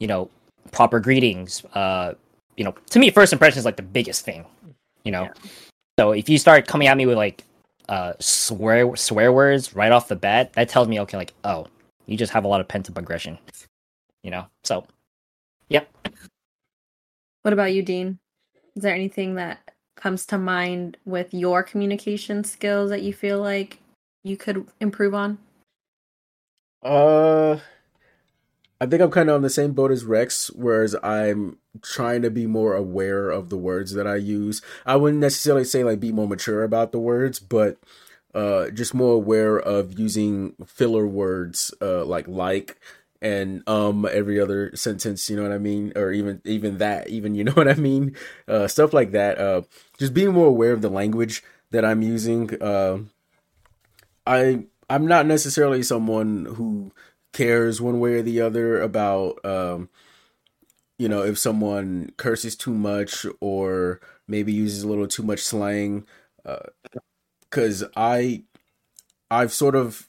you know, proper greetings. Uh, you know, to me, first impression is like the biggest thing. You know, Yeah. so if you start coming at me with like uh swear swear words right off the bat, that tells me okay, like oh, you just have a lot of pent up aggression. You know, so yep. What about you, Dean? Is there anything that comes to mind with your communication skills that you feel like you could improve on? Uh, I think I'm kind of on the same boat as Rex, whereas I'm trying to be more aware of the words that I use. I wouldn't necessarily say like be more mature about the words, but uh, just more aware of using filler words, uh, like like and um every other sentence. You know what I mean? Or even even that, even you *laughs* know what I mean? Uh, stuff like that. Uh, just being more aware of the language that I'm using. Uh, I I'm not necessarily someone who cares one way or the other about um you know if someone curses too much or maybe uses a little too much slang uh cuz I I've sort of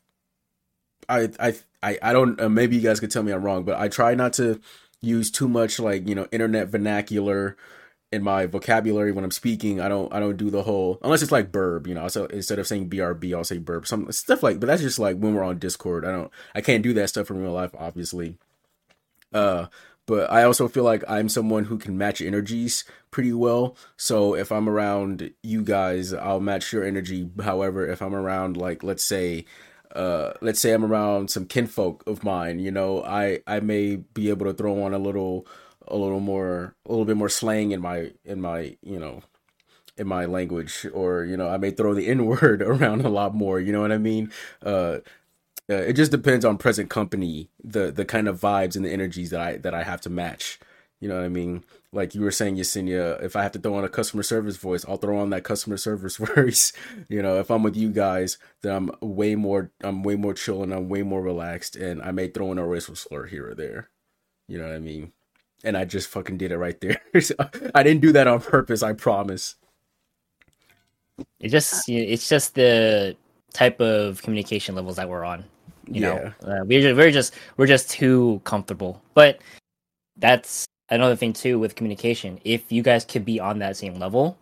I I I I don't uh, maybe you guys could tell me I'm wrong but I try not to use too much like you know internet vernacular in my vocabulary when I'm speaking. I don't I don't do the whole unless it's like burb, you know. So instead of saying BRB, I'll say burb. Some stuff like, but that's just like when we're on Discord. I don't I can't do that stuff in real life, obviously. Uh, but I also feel like I'm someone who can match energies pretty well. So if I'm around you guys, I'll match your energy. However, if I'm around like let's say uh let's say I'm around some kinfolk of mine, you know, I I may be able to throw on a little a little more a little bit more slang in my in my you know in my language or you know i may throw the *laughs* n word around a lot more you know what i mean? Uh, uh it just depends on present company the the kind of vibes and the energies that i that i have to match you know what i mean like you were saying yesenia if i have to throw on a customer service voice i'll throw on that customer *laughs* service voice you know if i'm with you guys then i'm way more i'm way more chill and i'm way more relaxed and i may throw in a racial slur here or there you know what i mean and I just fucking did it right there. *laughs* I didn't do that on purpose. I promise. It just it's just the type of communication levels that we're on. You know, uh, we're just, we're just we're just too comfortable. But that's another thing too with communication. If you guys could be on that same level,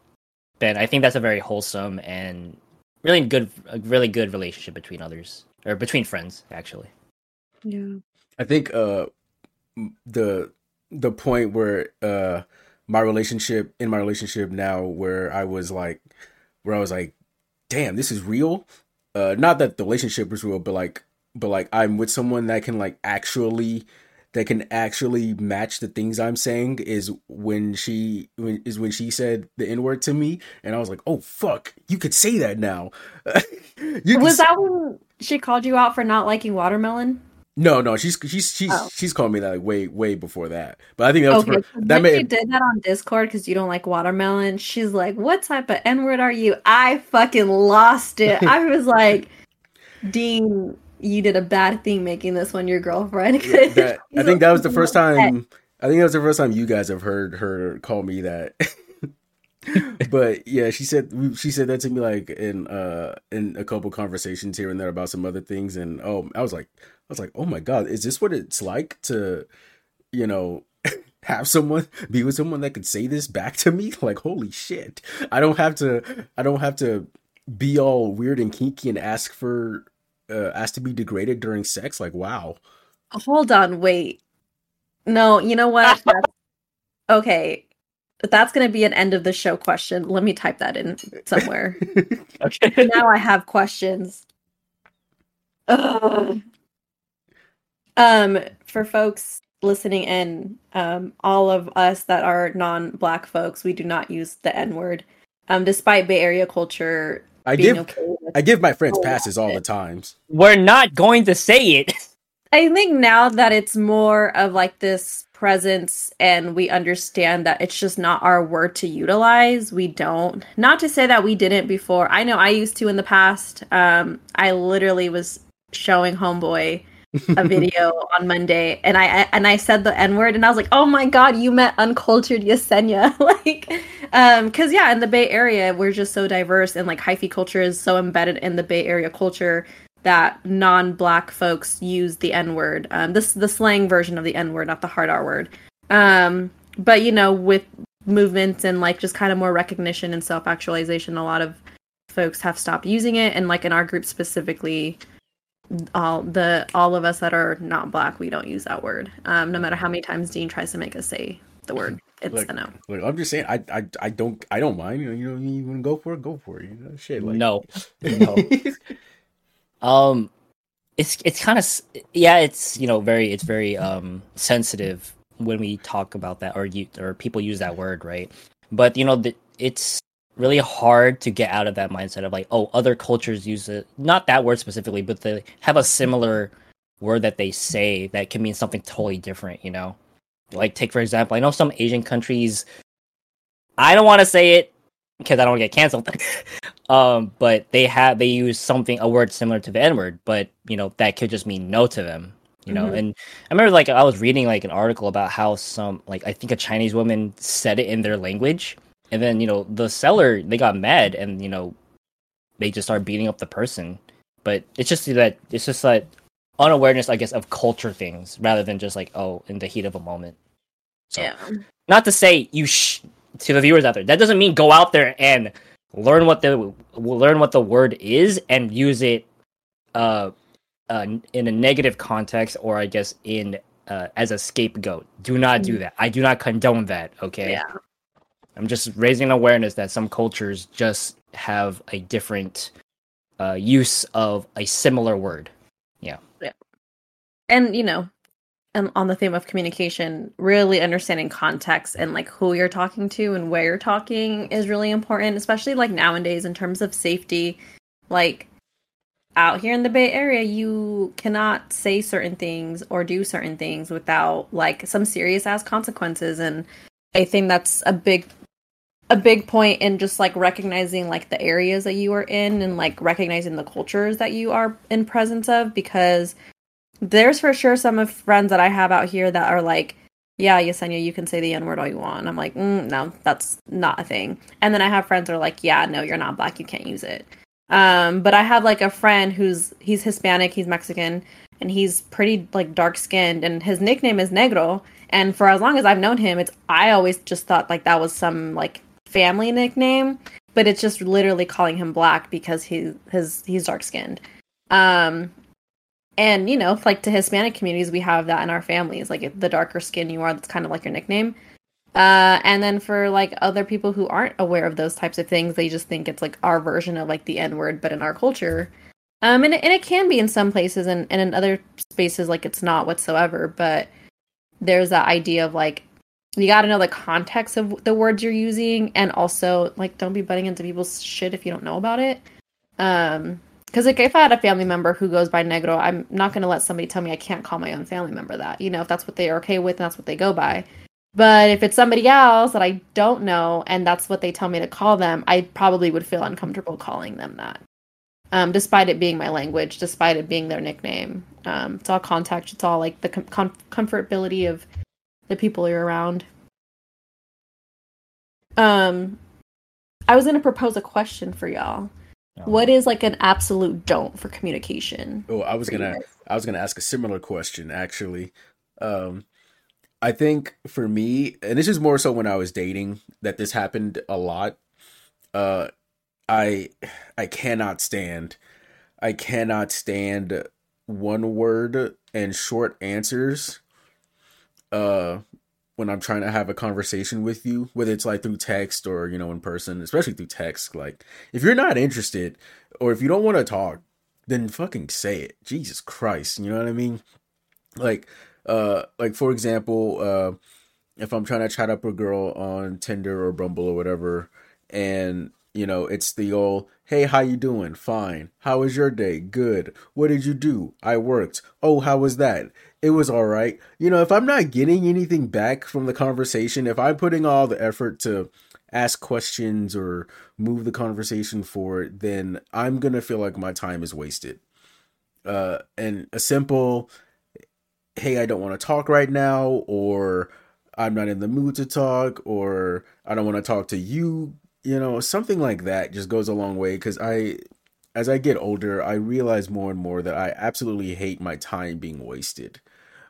then I think that's a very wholesome and really good, a really good relationship between others or between friends, actually. Yeah. I think uh the the point where uh my relationship in my relationship now where I was like where I was like damn this is real uh not that the relationship was real but like but like I'm with someone that can like actually that can actually match the things I'm saying is when she when is when she said the N word to me, and I was like, oh fuck, you could say that now. *laughs* was that when she called you out for not liking watermelon? No, no, she's she's she's oh. she's called me that like way way before that. But I think that was okay, for, that made she did that on Discord because you don't like watermelon. She's like, "What type of N word are you?" I fucking lost it. I was like, "Dean, you did a bad thing making this one your girlfriend." that, I think that was the first time. I think that was the first time you guys have heard her call me that. *laughs* but yeah, she said she said that to me like in uh in a couple conversations here and there about some other things, and oh, I was like. I was like, oh my god, is this what it's like to, you know, *laughs* have someone be with someone that could say this back to me? *laughs* Like, holy shit! I don't have to. I don't have to be all weird and kinky and ask for uh, ask to be degraded during sex. Like, wow. Hold on, wait. No, you know what? *laughs* okay, that's going to be an end of the show question. Let me type that in somewhere. *laughs* okay. *laughs* Now I have questions. Ugh. *sighs* Um, for folks listening in, um, all of us that are non-black folks, we do not use the N word. Um, despite Bay Area culture, I give okay I give my friends passes all the times. We're not going to say it. *laughs* I think now that it's more of like this presence and we understand that it's just not our word to utilize, we don't. Not to say that we didn't before. I know I used to in the past. Um, I literally was showing Homeboy a video on Monday, and I and I said the N word, and I was like, "Oh my god, you met uncultured Yesenia!" *laughs* like, um, because yeah, in the Bay Area, we're just so diverse, and like hyphy culture is so embedded in the Bay Area culture that non-black folks use the N word. Um, this the slang version of the N word, not the hard R word. Um, but you know, with movements and like just kind of more recognition and self-actualization, a lot of folks have stopped using it, and like in our group specifically all the all of us that are not black, we don't use that word. Um, no matter how many times Dean tries to make us say the word, *laughs* it's like, a no. Like, I'm just saying, I, I, I don't, I don't mind. You know, you know, you want to go for it, go for it. You know, shit. Like, no, *laughs* no. um, it's it's kind of yeah, it's you know very it's very um sensitive when we talk about that or you or people use that word, right? But you know, the, it's really hard to get out of that mindset of like, oh, other cultures use it. Not that word specifically, but they have a similar word that they say that can mean something totally different, you know? Like, take for example, I know some Asian countries, I don't want to say it because I don't want to get canceled. *laughs* um, but they have, they use something, a word similar to the N word, but, you know, that could just mean no to them. You know, mm-hmm. and I remember like I was reading like an article about how some like I think a Chinese woman said it in their language, and then you know the seller they got mad and you know they just start beating up the person. But it's just that it's just that unawareness, I guess, of culture things rather than just like oh in the heat of a moment. So, yeah. Not to say you sh- to the viewers out there. That doesn't mean go out there and learn what the learn what the word is and use it uh, uh in a negative context or I guess in uh, as a scapegoat. Do not do mm. that. I do not condone that. Okay. Yeah. I'm just raising awareness that some cultures just have a different uh, use of a similar word. Yeah. Yeah. And you know, and on the theme of communication, really understanding context and like who you're talking to and where you're talking is really important, especially like nowadays in terms of safety. Like out here in the Bay Area, you cannot say certain things or do certain things without like some serious ass consequences. And I think that's a big a big point in just like recognizing like the areas that you are in and like recognizing the cultures that you are in presence of because there's for sure some of friends that I have out here that are like, yeah, Yesenia, you can say the N word all you want. I'm like, mm, no, that's not a thing. And then I have friends that are like, yeah, no, you're not black, you can't use it. Um, but I have like a friend who's he's Hispanic, he's Mexican, and he's pretty like dark skinned, and his nickname is Negro. And for as long as I've known him, it's I always just thought like that was some like family nickname, but it's just literally calling him black because he his he's dark skinned. Um and you know, like to Hispanic communities, we have that in our families. Like the darker skin you are, that's kind of like your nickname. Uh, and then for like other people who aren't aware of those types of things, they just think it's like our version of like the N word, but in our culture, Um, and it, and it can be in some places, and, and in other spaces, like it's not whatsoever. But there's that idea of like you got to know the context of the words you're using, and also like don't be butting into people's shit if you don't know about it. Um, because like if I had a family member who goes by Negro, I'm not gonna let somebody tell me I can't call my own family member that. You know, if that's what they are okay with, and that's what they go by. But if it's somebody else that I don't know and that's what they tell me to call them, I probably would feel uncomfortable calling them that. Um, despite it being my language, despite it being their nickname. Um, it's all contact. It's all like the com- comfortability of the people you're around. Um, I was going to propose a question for y'all. What is like an absolute don't for communication? Oh, I was gonna? I was gonna ask a similar question actually. Um I think for me, and this is more so when I was dating, that this happened a lot. Uh I I cannot stand I cannot stand one word and short answers uh when I'm trying to have a conversation with you, whether it's like through text or, you know, in person, especially through text. Like, if you're not interested or if you don't want to talk, then fucking say it. Jesus Christ. You know what I mean? Like, uh, like for example, uh, if I'm trying to chat up a girl on Tinder or Bumble or whatever, and you know, it's the old, hey, how you doing? Fine. How was your day? Good. What did you do? I worked. Oh, how was that? It was all right. You know, if I'm not getting anything back from the conversation, if I'm putting all the effort to ask questions or move the conversation forward, then I'm gonna feel like my time is wasted. Uh, and a simple, hey, I don't want to talk right now, or I'm not in the mood to talk, or I don't want to talk to you, you know, something like that just goes a long way because I, as I get older, I realize more and more that I absolutely hate my time being wasted.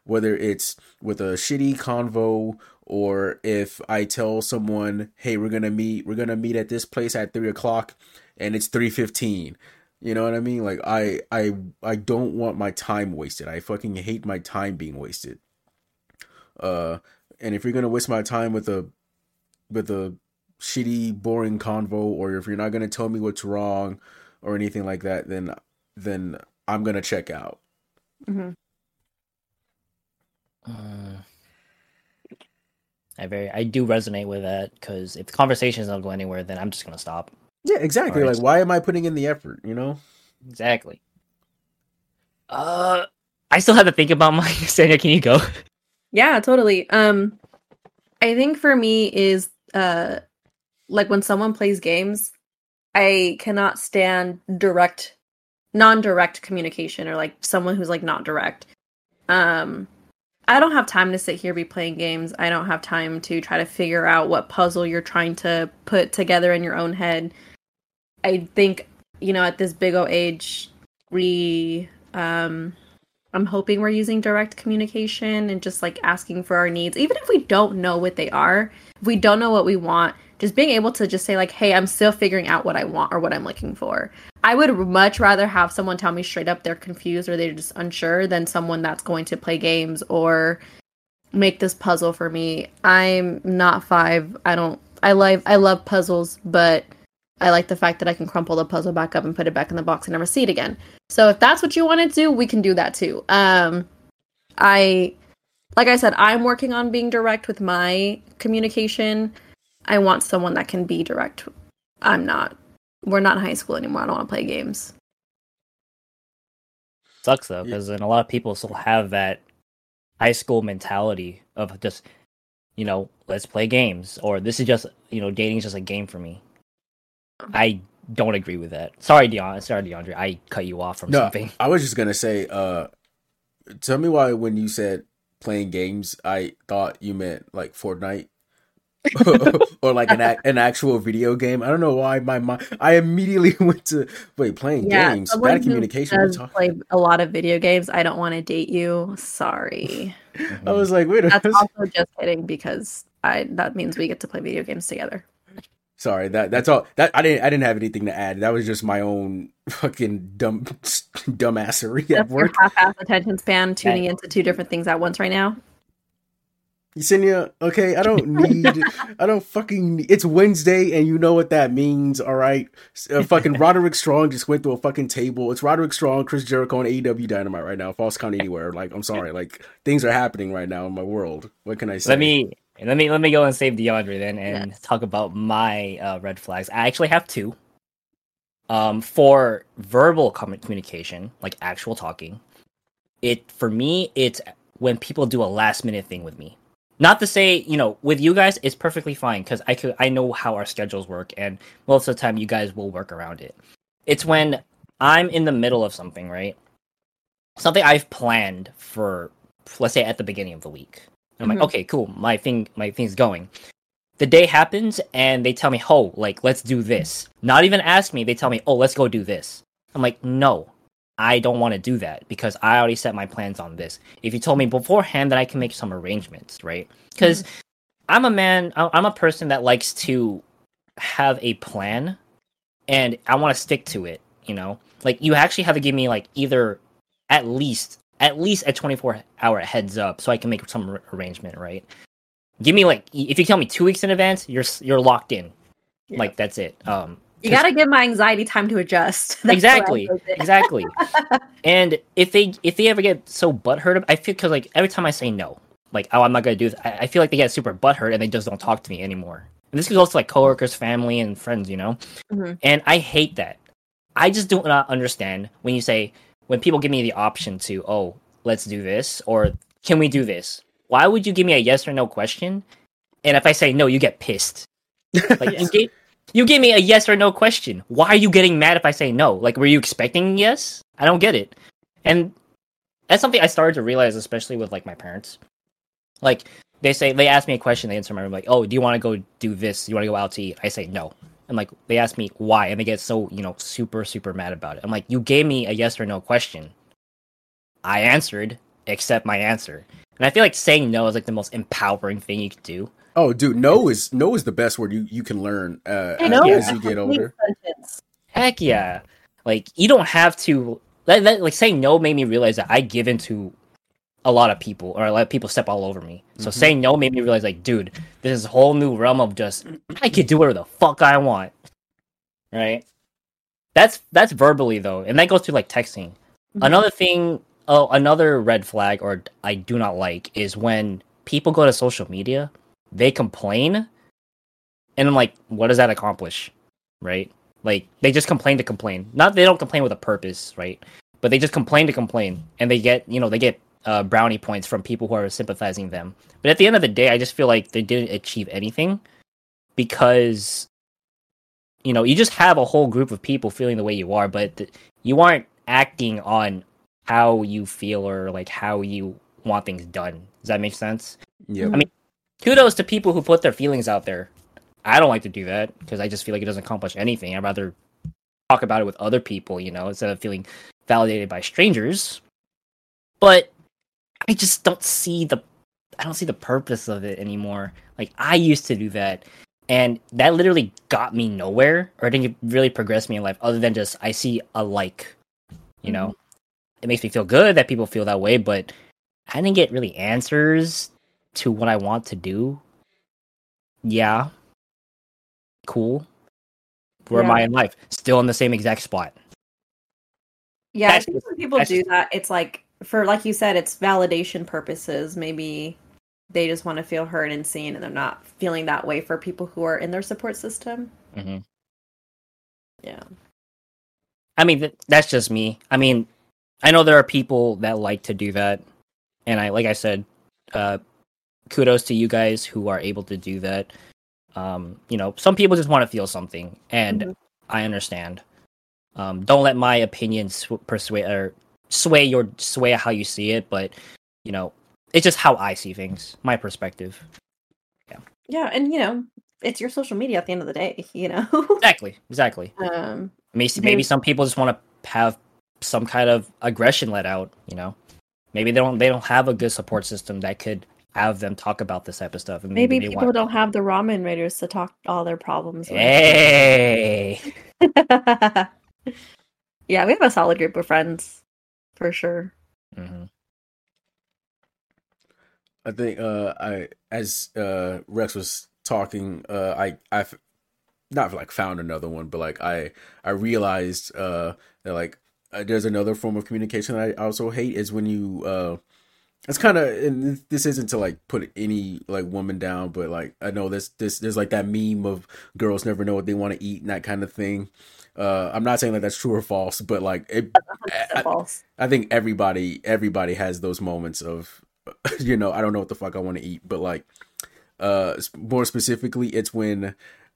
Whether it's with a shitty convo or if I tell someone, hey, we're gonna meet, we're gonna meet at this place at three o'clock and it's three fifteen. You know what I mean? Like I I I don't want my time wasted. I fucking hate my time being wasted. Uh and if you're gonna waste my time with a with a shitty, boring convo, or if you're not gonna tell me what's wrong or anything like that, then then I'm gonna check out. hmm Uh, I very I do resonate with that because if the conversation is not go anywhere, then I'm just gonna stop. Yeah, exactly. Alright. Like why am I putting in the effort, you know? Exactly. Uh, I still have to think about my *laughs* Sanya. Can you go? Yeah, totally. Um I think for me is uh like when someone plays games, I cannot stand direct non-direct communication or like someone who's like not direct. Um I don't have time to sit here be playing games. I don't have time to try to figure out what puzzle you're trying to put together in your own head. I think, you know, at this big old age, we um I'm hoping we're using direct communication and just like asking for our needs, even if we don't know what they are, if we don't know what we want, just being able to just say, like, hey, I'm still figuring out what I want or what I'm looking for. I would much rather have someone tell me straight up they're confused or they're just unsure than someone that's going to play games or make this puzzle for me. I'm not five. I don't, I love, I love puzzles, but I like the fact that I can crumple the puzzle back up and put it back in the box and never see it again. So if that's what you want to do, we can do that too. Um, I, like I said, I'm working on being direct with my communication. I want someone that can be direct. I'm not. We're not in high school anymore. I don't want to play games. Sucks though, Yeah. because then a lot of people still have that high school mentality of just, you know, let's play games, or this is just, you know, dating is just a game for me. I don't agree with that. Sorry, Deon. Sorry, DeAndre. I cut you off from No, something. I was just gonna say, uh tell me why when you said playing games, I thought you meant like Fortnite. *laughs* or like an ac- an actual video game. I don't know why my mind. I immediately *laughs* went to wait playing games. someone Bad communication. What are you does play a lot of video games. I don't want to date you. Sorry. I was like, wait a That's also just kidding because I that means we get to play video games together. Sorry, that that's all. That I didn't I didn't have anything to add. That was just my own fucking dumb *laughs* dumbassery at work. half-ass attention span tuning into two different things at once right now. Yesenia, okay, I don't need, *laughs* I don't fucking, need, it's Wednesday and you know what that means, all right? Uh, fucking *laughs* Roderick Strong just went through a fucking table. It's Roderick Strong, Chris Jericho, and AEW Dynamite right now, Falls Count Anywhere. Like, I'm sorry, like, things are happening right now in my world. What can I say? Let me let me let me go and save DeAndre then and Yes. talk about my uh, red flags. I actually have two. Um, for verbal communication, like actual talking, it for me it's when people do a last minute thing with me. Not to say you know with you guys it's perfectly fine because I could I know how our schedules work and most of the time you guys will work around it. It's when I'm in the middle of something, right? Something I've planned for, let's say at the beginning of the week. I'm Mhm. like, okay, cool. My thing, my thing's going. The day happens, and they tell me, "Oh, like let's do this." Not even ask me. They tell me, "Oh, let's go do this." I'm like, no, I don't want to do that because I already set my plans on this. If you told me beforehand, that I can make some arrangements, right? Because I'm a man. I'm a person that likes to have a plan, and I want to stick to it. You know, like you actually have to give me like either at least at least a 24 hour heads up so I can make some ar- arrangement, right? Give me like if you tell me 2 weeks in advance, you're you're locked in. Yeah. Like that's it. Um You gotta give my anxiety time to adjust. *laughs* That's exactly. Exactly. *laughs* and if they if they ever get so butthurt, I feel cuz like every time I say no, like oh I'm not going to do this, I, I feel like they get super butthurt and they just don't talk to me anymore. And this goes to like coworkers, family and friends, you know? Mhm. And I hate that. I just do not understand when you say when people give me the option to, oh, let's do this or can we do this? Why would you give me a yes or no question? And if I say no, you get pissed. *laughs* Like you gave you gave me a yes or no question. Why are you getting mad if I say no? Like were you expecting yes? I don't get it. And that's something I started to realize, especially with like my parents. Like they say they ask me a question, they answer my room like, "Oh, do you want to go do this? Do you want to go out to eat?" I say no. And like they ask me why, and they get so you know super super mad about it. I'm like, you gave me a yes or no question. I answered, accept my answer. And I feel like saying no is like the most empowering thing you could do. Oh, dude, no is no is the best word you, you can learn uh, I as, as you get older. sentence. Heck yeah! Like you don't have to. That, that, like saying no made me realize that I give into a lot of people, or a lot of people step all over me. So Mhm. saying no made me realize, like, dude, this is a whole new realm of just I could do whatever the fuck I want. Right? That's that's verbally though, and that goes to like texting. Mhm. Another thing, oh, another red flag, or I do not like, is when people go to social media, they complain, and I'm like, what does that accomplish? Right? Like they just complain to complain. Not they don't complain with a purpose, right? But they just complain to complain, and they get you know they get uh, brownie points from people who are sympathizing them. But at the end of the day, I just feel like they didn't achieve anything because you know you just have a whole group of people feeling the way you are, but th- you aren't acting on how you feel or like how you want things done. Does that make sense? Yeah. I mean, kudos to people who put their feelings out there. I don't like to do that because I just feel like it doesn't accomplish anything. I'd rather talk about it with other people, you know, instead of feeling validated by strangers. But I just don't see the I don't see the purpose of it anymore. Like I used to do that and that literally got me nowhere or didn't really progress me in life other than just I see a like, you know. Mm-hmm. It makes me feel good that people feel that way, but I didn't get really answers to what I want to do. Yeah. Cool. Where am I in life? Still in the same exact spot. Yeah, I think just- when people do just- that, it's like for like you said, it's validation purposes. Maybe they just want to feel heard and seen, and they're not feeling that way for people who are in their support system. hmm Yeah, I mean, th- that's just me. I mean, I know there are people that like to do that, and I, like I said, uh, kudos to you guys who are able to do that. Um, you know, some people just want to feel something, and Mhm. I understand. Um, don't let my opinion sw- persuade or sway your sway how you see it, but you know, it's just how I see things, my perspective. yeah, Yeah, and you know, it's your social media at the end of the day. *laughs* You know, Exactly, exactly. um, Maybe Maybe- maybe some people just want to have some kind of aggression let out. You know, maybe they don't they don't have a good support system that could have them talk about this type of stuff. And maybe they people want. don't have the ramen raiders to talk all their problems. with. Hey, *laughs* yeah, we have a solid group of friends for sure. Mhm. I think uh I as uh Rex was talking, uh I I not like found another one, but like I I realized uh that like uh, there's another form of communication that I also hate is when you uh it's kind of and this isn't to like put any like woman down but like i know this this there's like that meme of girls never know what they want to eat and that kind of thing uh i'm not saying that that's true or false but like it, *laughs* I, false. I think everybody everybody has those moments of *laughs* you know i don't know what the fuck i want to eat but like uh more specifically it's when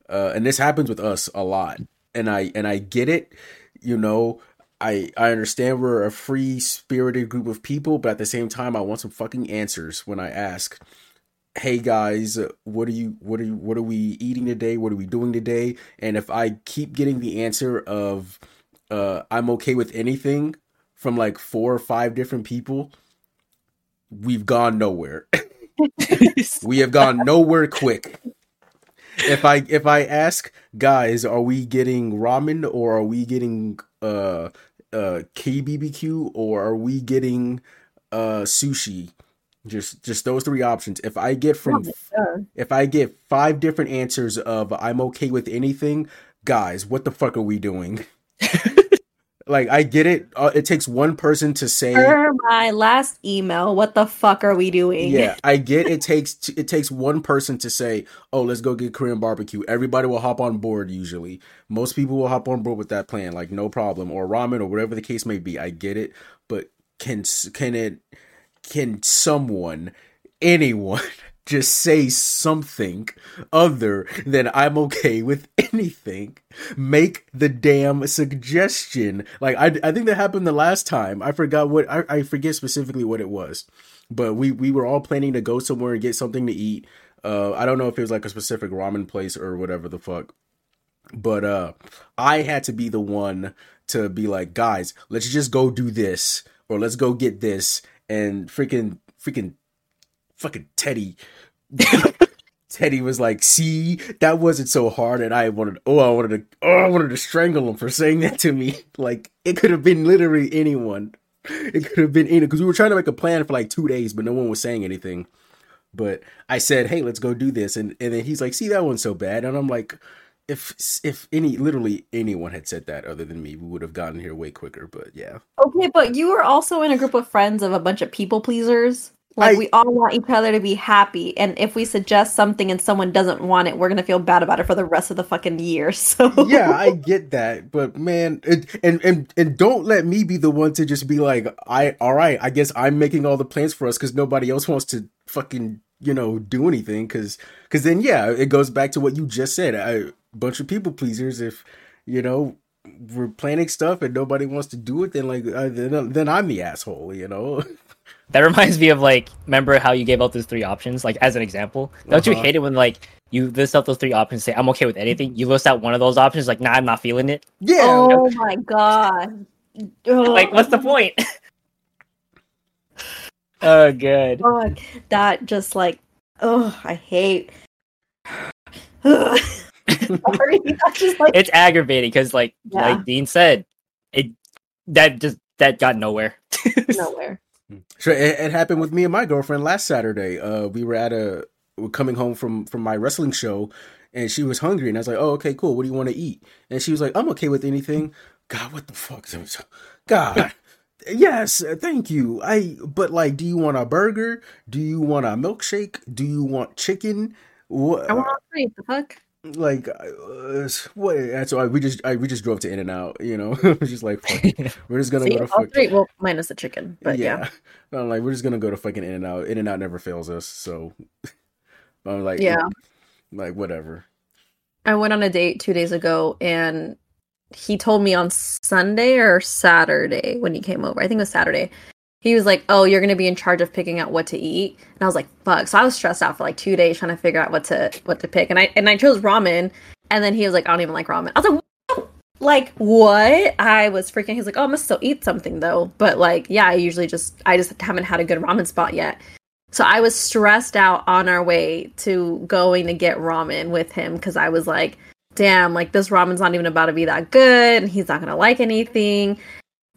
uh and this happens with us a lot and i and i get it you know I I understand we're a free spirited group of people, but at the same time, I want some fucking answers when I ask. Hey guys, what are you what are you what are we eating today? What are we doing today? And if I keep getting the answer of uh I'm okay with anything from like four or five different people, we've gone nowhere. *laughs* we have gone nowhere quick. If I if I ask guys, are we getting ramen or are we getting uh uh KBBQ or are we getting uh sushi? Just just those three options. If I get from if I get five different answers of I'm okay with anything, guys, what the fuck are we doing? *laughs* like I get it. Uh, it takes one person to say Per my last email, what the fuck are we doing? yeah, I get it takes it takes one person to say, "Oh, let's go get Korean barbecue." Everybody will hop on board usually. Most people will hop on board with that plan like no problem or ramen or whatever the case may be. I get it, but can can it can someone anyone *laughs* just say something other than I'm okay with *laughs* anything. Make the damn suggestion. Like I, I think that happened the last time. I forgot what I, I forget specifically what it was, but we we were all planning to go somewhere and get something to eat. Uh, I don't know if it was like a specific ramen place or whatever the fuck, but uh, I had to be the one to be like, guys, let's just go do this or let's go get this and freaking freaking fucking Teddy. *laughs* Teddy was like, "See, that wasn't so hard," and I wanted, oh, I wanted to, oh, I wanted to strangle him for saying that to me. *laughs* Like it could have been literally anyone. It could have been any because we were trying to make a plan for like two days, but no one was saying anything. But I said, "Hey, let's go do this," and and then he's like, "See, that one's so bad," and I'm like, if if any literally anyone had said that other than me, we would have gotten here way quicker. But yeah, Okay, but you were also in a group of friends of a bunch of people pleasers. Like I- we all want each other to be happy, and if we suggest something and someone doesn't want it, we're gonna feel bad about it for the rest of the fucking year. *laughs* So yeah, I get that, but man, it, and and and don't let me be the one to just be like, I all right, I guess I'm making all the plans for us because nobody else wants to fucking you know do anything because because then yeah, it goes back to what you just said. A bunch of people pleasers. If you know we're planning stuff and nobody wants to do it, then like uh, then then I'm the asshole. You know. *laughs* That *laughs* reminds me of like, remember how you gave out those three options, like as an example. Don't you Uh-huh. hate it when like you list out those three options, say I'm okay with anything. You list out one of those options, like nah, I'm not feeling it. Yeah. Oh my god. *laughs* Like, what's the point? *laughs* oh, good. God, that just like oh, I hate. *sighs* Sorry, just like It's aggravating because, like, Yeah. like Dean said, it that just that got nowhere. nowhere. Sure, it, it happened with me and my girlfriend last Saturday. Uh, we were at a we're coming home from from my wrestling show, and she was hungry, and I was like, "Oh, okay, cool. What do you want to eat?" And she was like, "I'm okay with anything." God, what the fuck? *laughs* God, yes, thank you. I but like, do you want a burger? Do you want a milkshake? Do you want chicken? What? I want all three. The fuck? Like uh, what that's why we just I, we just drove to In-N-Out you know *laughs* It was just like we're just gonna *laughs* See, go to all fuck three. Well, minus the chicken, but yeah. *laughs* I'm like we're just gonna go to fucking In-N-Out in and out never fails us so i'm like Yeah. like whatever I went on a date two days ago, and he told me on Sunday or Saturday when he came over. I think it was Saturday. He was like, "Oh, you're gonna be in charge of picking out what to eat," and I was like, "Fuck!" So I was stressed out for like two days trying to figure out what to what to pick, and I and I chose ramen, and then he was like, "I don't even like ramen." I was like, "What?" "Like what?" I was freaking. He's like, "Oh, I must still eat something though," but like, yeah, I usually just I just haven't had a good ramen spot yet. So I was stressed out on our way to going to get ramen with him because I was like, damn, like this ramen's not even about to be that good and he's not gonna like anything.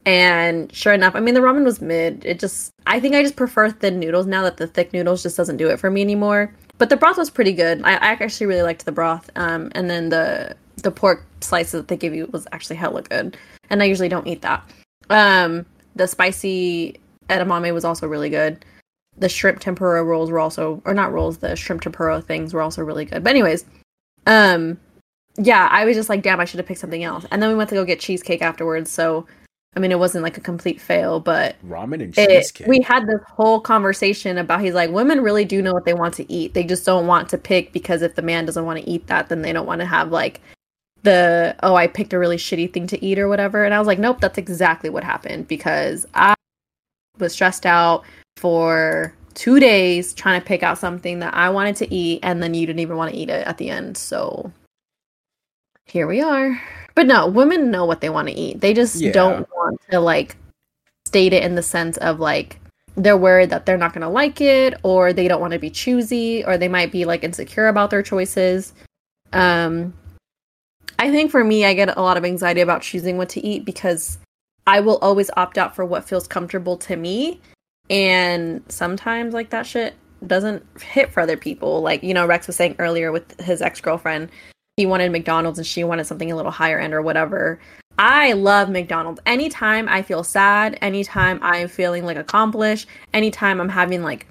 And sure enough, I mean the ramen was mid. It just I think I just prefer thin noodles now that the thick noodles just doesn't do it for me anymore. But the broth was pretty good. I, I actually really liked the broth. Um, and then the the pork slices that they give you was actually hella good. And I usually don't eat that. Um, the spicy edamame was also really good. The shrimp tempura rolls were also, or not rolls, the shrimp tempura things were also really good. But anyways, um, yeah, I was just like, damn, I should have picked something else. And then we went to go get cheesecake afterwards. So, I mean, it wasn't like a complete fail, but Ramen and it, we had this whole conversation about he's like, women really do know what they want to eat. They just don't want to pick because if the man doesn't want to eat that, then they don't want to have like the oh, I picked a really shitty thing to eat or whatever. And I was like, nope, that's exactly what happened because I was stressed out for two days trying to pick out something that I wanted to eat, and then you didn't even want to eat it at the end. So here we are. But no, women know what they want to eat. They just Yeah. don't want to like state it in the sense of like they're worried that they're not going to like it or they don't want to be choosy or they might be like insecure about their choices. Um I think for me I get a lot of anxiety about choosing what to eat because I will always opt out for what feels comfortable to me and sometimes like that shit doesn't hit for other people. Like, you know, Rex was saying earlier with his ex-girlfriend, he wanted McDonald's and she wanted something a little higher end or whatever. I love McDonald's. Anytime I feel sad, anytime I'm feeling like accomplished, anytime I'm having like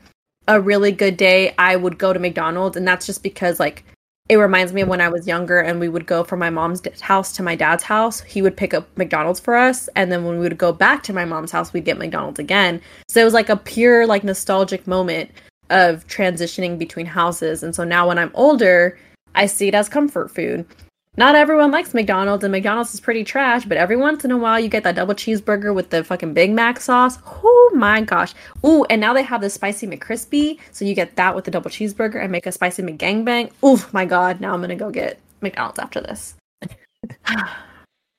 a really good day, I would go to McDonald's and that's just because like it reminds me of when I was younger and we would go from my mom's house to my dad's house. He would pick up McDonald's for us and then when we would go back to my mom's house, we'd get McDonald's again. So it was like a pure like nostalgic moment of transitioning between houses. And so now when I'm older, I see it as comfort food. Not everyone likes McDonald's, and McDonald's is pretty trash, but every once in a while you get that double cheeseburger with the fucking Big Mac sauce. Oh my gosh. Ooh, and now they have the spicy McCrispy, so you get that with the double cheeseburger and make a spicy McGangbang. Ooh my god, now I'm gonna go get McDonald's after this. *sighs*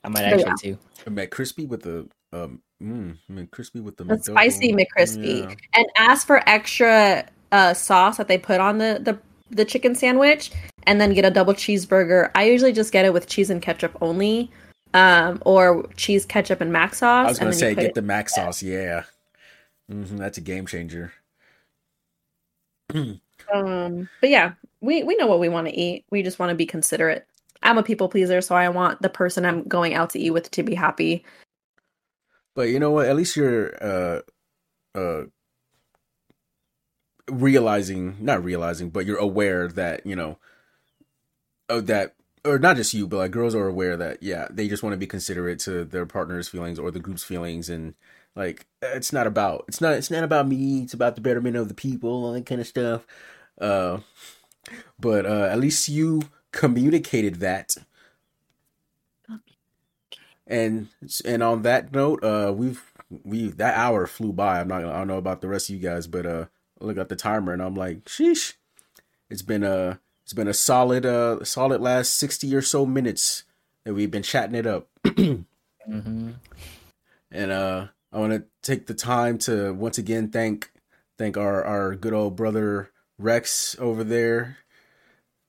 I might actually yeah. too. A McCrispy with the um, mm, McCrispy with the The McDouble. spicy McCrispy. Yeah. And ask for extra uh, sauce that they put on the, the the chicken sandwich, and then get a double cheeseburger. I usually just get it with cheese and ketchup only, um, or cheese, ketchup, and mac sauce. I was gonna and say get it- the mac sauce. Yeah, hmm that's a game changer. *clears throat* Um, but yeah, we we know what we want to eat. We just want to be considerate. I'm a people pleaser, so I want the person I'm going out to eat with to be happy. But you know what? At least you're uh uh realizing, not realizing, but you're aware that you know, oh that or not just you, but like girls are aware that yeah, they just want to be considerate to their partner's feelings or the group's feelings, and like it's not about it's not it's not about me. It's about the betterment of the people, all that kind of stuff. Uh, but uh, at least you communicated that. And and on that note, uh, we've we that hour flew by. I'm not I don't know about the rest of you guys, but uh, I look at the timer and I'm like, sheesh, it's been a it's been a solid uh solid last sixty or so minutes that we've been chatting it up. *clears throat* hmm and uh I want to take the time to once again thank thank our our good old brother Rex over there.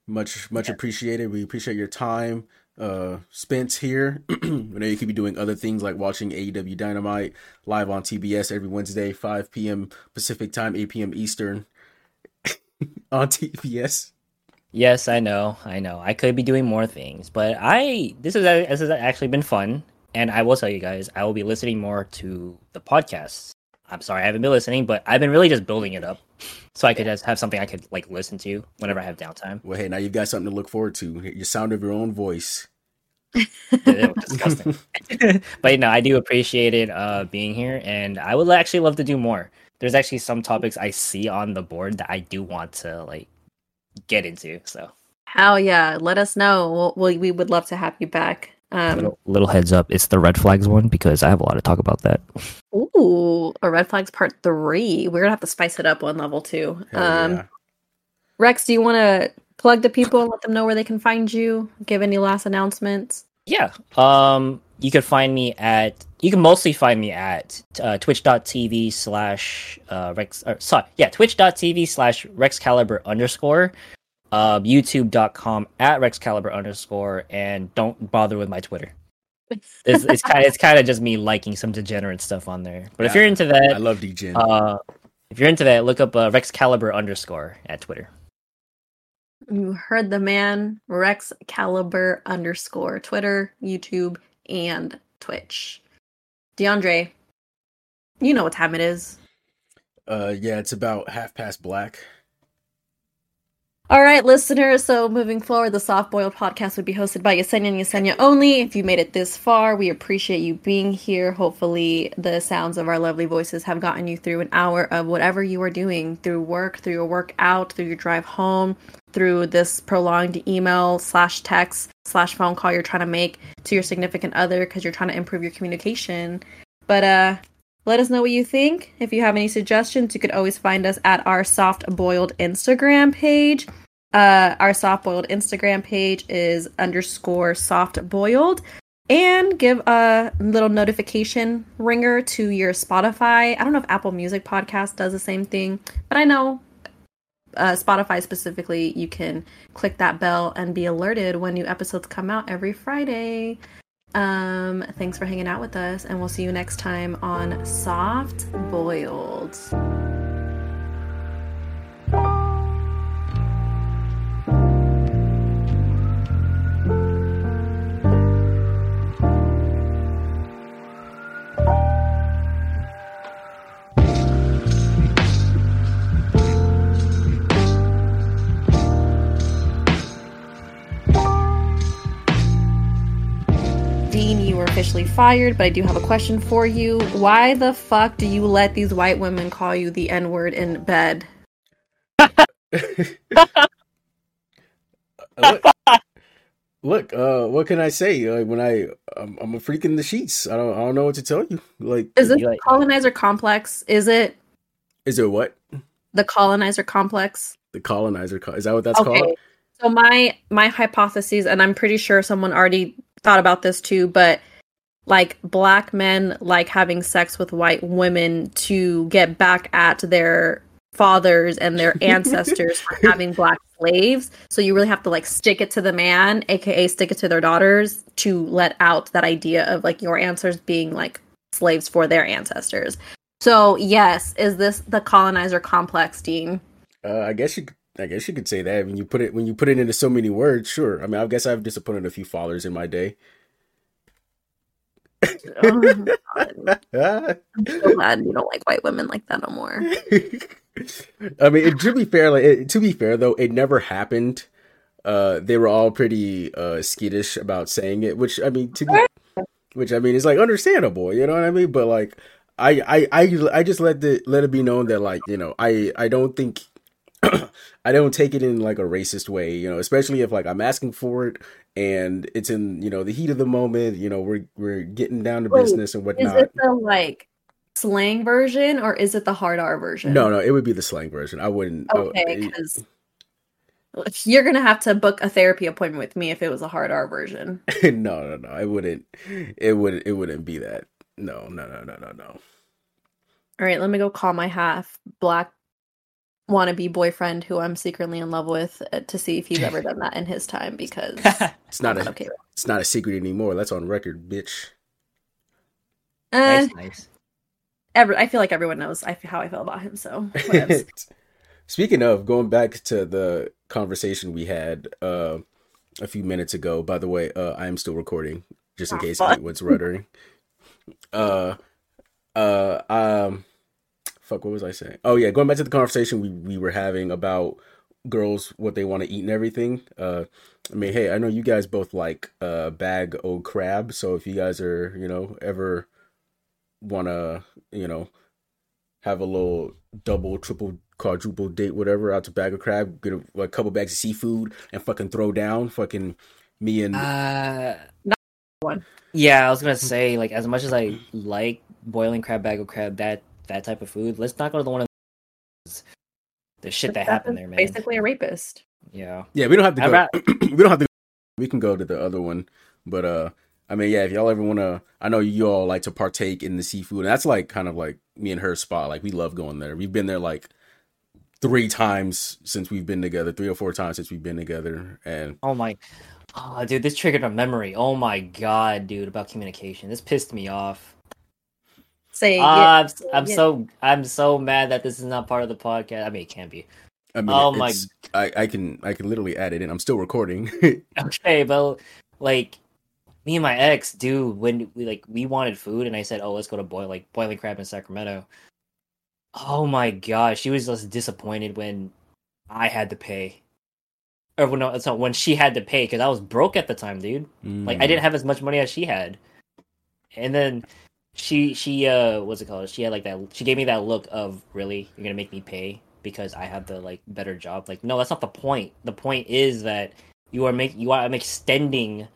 Much much appreciated. We appreciate your time uh Spence here. *clears throat* I know you could be doing other things like watching AEW Dynamite live on TBS every Wednesday, 5 p.m. Pacific time, 8 p.m. Eastern *coughs* on TBS. Yes, I know, I know. I could be doing more things, but I this is this has actually been fun, and I will tell you guys, I will be listening more to the podcasts. I'm sorry, I haven't been listening, but I've been really just building it up, so I could just have something I could like listen to whenever I have downtime. Well, hey, now you've got something to look forward to. Your sound of your own voice. *laughs* Disgusting. *laughs* but you know, I do appreciate it uh, being here, and I would actually love to do more. There's actually some topics I see on the board that I do want to like get into. So, Hell yeah, let us know. We'll, we we would love to have you back. Um, little, little heads up, it's the red flags one because I have a lot to talk about that. ooh, a red flags part three. We're gonna have to spice it up one level too. Hell Um, yeah. Rex, do you want to plug the people and let them know where they can find you? Give any last announcements? Yeah. Um, you can find me at. You can mostly find me at uh, twitch.tv slash uh, Rex. Or, sorry, yeah, twitch.tv slash Rex Caliber underscore. Uh, YouTube.com at Rex Caliber underscore, and don't bother with my Twitter. it's it's *laughs* kind of it's kind of just me liking some degenerate stuff on there. But if you're into that, I love DGen. uh, if you're into that, look up uh, Rex Caliber underscore at Twitter. You heard the man, Rex Caliber underscore Twitter, YouTube, and Twitch. DeAndre, you know what time it is. uh, yeah, it's about half past black. All right, listeners. So moving forward, the Soft Boiled podcast would be hosted by Yesenia and Yesenia only. If you made it this far, we appreciate you being here. Hopefully, the sounds of our lovely voices have gotten you through an hour of whatever you are doing through work, through your workout, through your drive home, through this prolonged email slash text slash phone call you're trying to make to your significant other because you're trying to improve your communication. But uh let us know what you think. If you have any suggestions, you could always find us at our soft boiled Instagram page. Uh, our soft boiled Instagram page is underscore soft boiled. And give a little notification ringer to your Spotify. I don't know if Apple Music Podcast does the same thing, but I know uh, Spotify specifically, you can click that bell and be alerted when new episodes come out every Friday. Um, thanks for hanging out with us, and we'll see you next time on Soft Boiled. Fired, but I do have a question for you. Why the fuck do you let these white women call you the N word in bed? *laughs* look, look, uh, what can I say? Like when I, I'm, I'm a freak in the sheets. I don't, I don't know what to tell you. Like, Is it like- colonizer complex? Is it is it what the colonizer complex? the colonizer? Co- is that what that's okay. called? So my my hypotheses, and I'm pretty sure someone already thought about this too, but like black men like having sex with white women to get back at their fathers and their *laughs* ancestors for having black slaves. So you really have to like stick it to the man, aka stick it to their daughters, to let out that idea of like your ancestors being like slaves for their ancestors. So yes, is this the colonizer complex, Dean? Uh, I guess you, could- I guess you could say that when you put it when you put it into so many words. Sure. I mean, I guess I've disappointed a few fathers in my day. Oh, *laughs* I'm so glad you don't like white women like that no more. *laughs* I mean, it, to be fair, like it, to be fair though, it never happened. Uh, they were all pretty uh skittish about saying it, which I mean, to be, which I mean is like understandable, you know what I mean? But like, I I I, I just let the let it be known that like you know I I don't think. *clears throat* I don't take it in like a racist way, you know, especially if like I'm asking for it and it's in, you know, the heat of the moment, you know, we're we're getting down to Wait, business and whatnot. Is it the like slang version or is it the hard R version? No, no, it would be the slang version. I wouldn't. oh, Okay, because you're gonna have to book a therapy appointment with me if it was a hard R version. *laughs* no, no, no. It wouldn't. It would. It wouldn't be that. No, no, no, no, no, no. All right, let me go call my half black wannabe boyfriend who I'm secretly in love with uh, to see if he's ever *laughs* done that in his time because *laughs* It's not I'm a. okay. It's not a secret anymore. That's on record, bitch. Uh, nice, nice. every, I feel like everyone knows I, how I feel about him, so. *laughs* Speaking of going back to the conversation we had uh, a few minutes ago. By the way, uh, I am still recording, just in Ah, case fuck. anyone's ruttering. Uh, uh, um, fuck. What was I saying? Oh yeah, going back to the conversation we we were having about girls what they want to eat and everything. Uh, I mean, hey, I know you guys both like uh bag o crab, so if you guys are you know ever want to you know have a little double, triple, quadruple date, whatever, out to bag of crab, get a, a couple bags of seafood, and fucking throw down. Fucking me and Uh, one. Yeah, I was gonna say like as much as I like boiling crab, bag of crab, that that type of food. Let's not go to the one of the shit that happened there, man. Basically, a rapist. Yeah, yeah, we don't have to go. ra- *clears throat* we don't have to. We can go to the other one, but uh, I mean, yeah, if y'all ever want to, I know you all like to partake in the seafood, and that's like kind of like me and her spot. Like we love going there. We've been there like three times since we've been together, three or four times since we've been together, and Oh my! Oh, dude, this triggered a memory. Oh my god, dude, about communication. This pissed me off. Say yeah, I'm, I'm yeah. so I'm so mad that this is not part of the podcast. I mean, it can be. I mean, Oh my- I, I can I can literally add it in. I'm still recording. *laughs* Okay, but like me and my ex, dude, when we like we wanted food, and I said, "Oh, let's go to boil like boiling crab in Sacramento." Oh my gosh, she was just disappointed when I had to pay, or when no, it's not when she had to pay because I was broke at the time, dude. Like I Mm. didn't have as much money as she had, and then she she uh what's it called? She had like that. She gave me that look of really you're gonna make me pay because I have the like better job. Like no, that's not the point. The point is that you are make you are I'm extending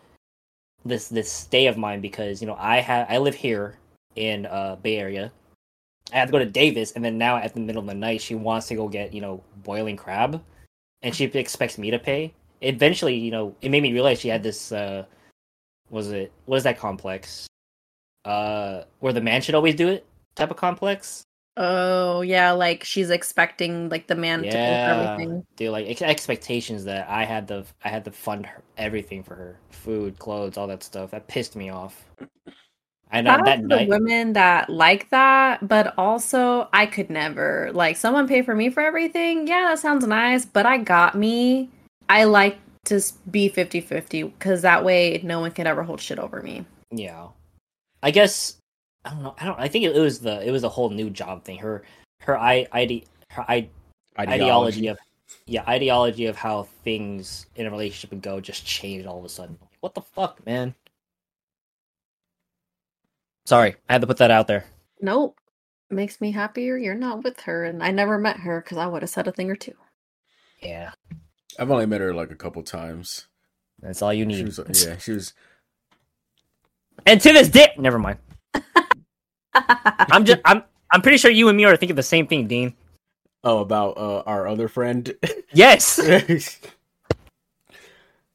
this this stay of mine because you know I have I live here in uh Bay Area. I have to go to Davis, and then now at the middle of the night, she wants to go get you know boiling crab, and she expects me to pay. Eventually, you know, it made me realize she had this. uh Was it what is that complex? Uh, where the man should always do it type of complex. Oh yeah, like she's expecting like the man to do everything. dude, like ex- expectations that I had to I had to fund her, everything for her, food, clothes, all that stuff. That pissed me off. I know that the night. women that like that, but also I could never like someone pay for me for everything. Yeah, that sounds nice, but I got me. I like to be 50-50 because that way no one can ever hold shit over me. Yeah, I guess I don't know. I don't. I think it, was the it was a whole new job thing. Her her I ide her I, ideology of yeah ideology of how things in a relationship would go just changed all of a sudden. What the fuck, man? Sorry, I had to put that out there. Nope. Makes me happier you're not with her and I never met her because I would have said a thing or two. Yeah, I've only met her like a couple times. that's all you She need. was yeah, she was And to this day, never mind. *laughs* I'm just I'm I'm pretty sure you and me are thinking the same thing, Dean. oh about uh, our other friend. Yes. *laughs*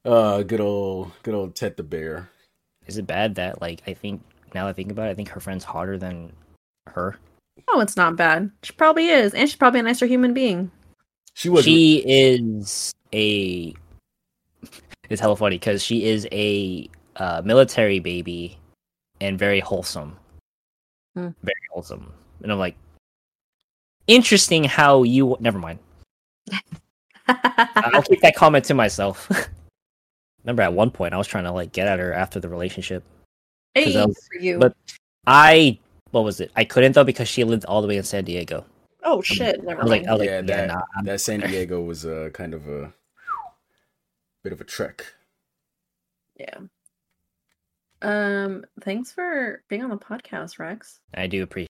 uh good old good old Ted the Bear. Is it bad that like I think now that I think about it, I think her friend's hotter than her. oh, it's not bad. She probably is. And she's probably a nicer human being. She was she is a. *laughs* It's hella funny because she is a uh, military baby and very wholesome. Hmm. Very wholesome, and I'm like, interesting how you. Never mind. *laughs* I'll keep that comment to myself. *laughs* Remember, at one point, I was trying to like get at her after the relationship. hey, was- for you. but- I what was it? I couldn't though because she lived all the way in San Diego. oh shit, never I was like, mind. I was like, yeah, yeah, that nah, that San *laughs* Diego was uh, kind of a bit of a trek. Yeah. Um, thanks for being on the podcast, Rex. I do appreciate